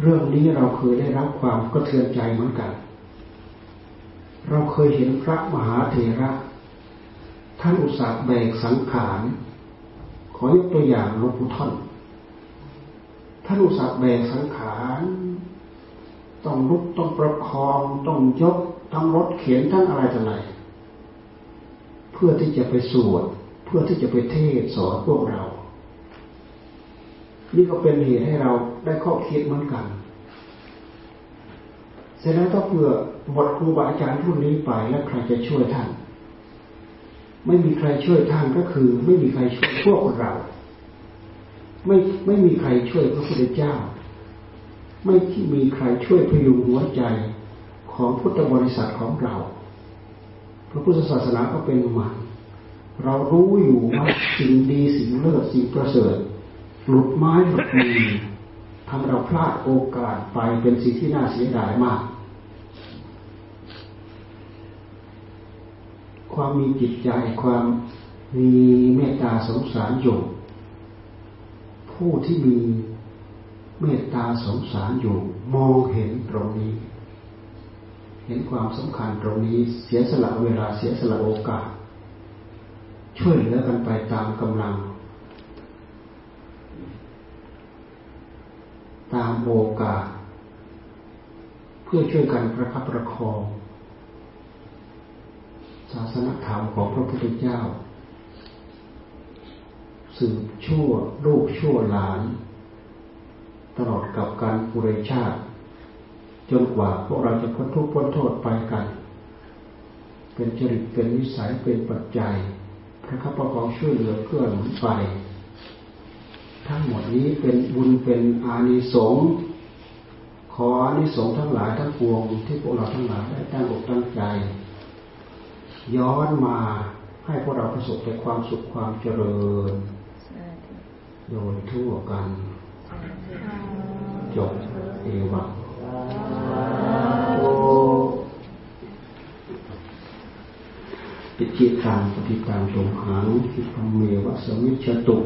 เรื่องนี้เราเคยได้รับความกระเทือนใจเหมือนกัน เราเคยเห็นพระมหาเถระ ท่านอุตส่าห์แบกสังขาร ขอยกตัวอย่างหลวงปู่ท่อนทท่านอุตส่าห์แบกสังขาร ต้องลุกต้องประคอง ต้องยก ทั้งรถเขียนทั้งอะไรต่ออะไร เพื่อที่จะไปสวด เพื่อที่จะไปเทศสอนพวกเรา นี่ก็เป็นเหตุให้เราได้ข้อคิดเหมือนกัน เสร็จแล้วต้องเพื่อบทครูบาอาจารย์รุ่นนี้ไปแล้วใครจะช่วยท่าน ไม่มีใครช่วยท่านก็คือ ไม่มีใครช่วยพวกเรา ไม่ไม่มีใครช่วยพระพุทธเจ้า ไม่มีใครช่วยพยุงหัวใจ ของพุทธบริษัทของเรา พระพุทธศาสนาก็เป็นมันเรารู้อยู่ว่าสิ่งดีสิ่งเลิศสิ่งประเสริฐหลุดไม้หลุดมือทำเราพลาดโอกาสไปเป็นสิ่งที่น่าเสียดายมาก ความมีจิตใจความมีเมตตาสงสารอยู่ ผู้ที่มีเมตตาสงสารอยู่ มองเห็นตรงนี้ เห็นความสำคัญตรงนี้เสียสละเวลาเสียสละโอกาส ช่วยเหลือกันไปตามกำลัง ตามโอกาส เพื่อช่วยกันประคับประคอง ศาสนธรรมของพระพุทธเจ้า สืบชั่วลูกชั่วหลาน ตลอดกับการปุเรชาติ จนกว่าพวกเราจะพ้นทุกข์พ้นโทษไปกัน เป็นจริตเป็นนิสัยเป็นปัจจัยพระคับประคองช่วยเหลือเพื่อหนุนไป ทั้งหมดนี้เป็นบุญเป็นอานิสงส์ขออานิสงส์ทั้งหลายทั้งปวงที่พวกเราทั้งหลายได้ตั้งอกตั้งใจ ย้อนมาให้พวกเราประสบแต่ความสุขความเจริญ โดยทั่วกัน จบเอวัง ปิจิตังปฏิตังสมหังทิพเมวะสมิชตุ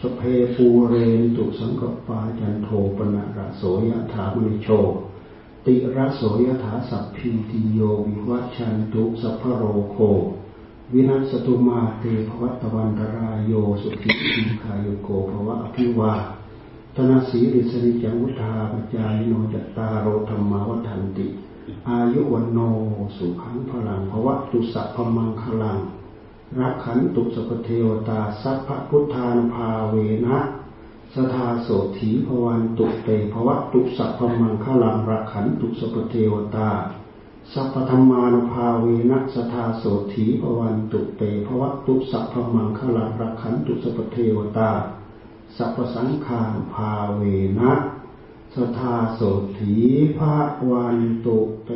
สเพปูเรนตุสังกปาจันโทปนะระโสยถามณิโช ติระโสยถาสัพพิติโยวิวัชันตุสัพพโรโค วินัสตุมาเตภวัตวันตรายโยสุขิติคายโกภวะอภิวาตนาสีริสนิจังวุธาปจายโนจตารโรธรรมาวัฏันติ อายุวันโนสุขังพลังภวะตุสัพพมังคลังรักขันตุสกเทวตาสัพพพุทธานภาเวนะสทาโสถีภวันตุเตภวะตุสัพพมังคลังรักขันตุสกเทวตาสัพพธรรมานภาเวนะสทาโสถีภวันตุเตภวะตุสัพพมังคลังรักขันตุสกเทวตาสัพพสังฆาภาเวนะ สทาโสถีภวันตุเต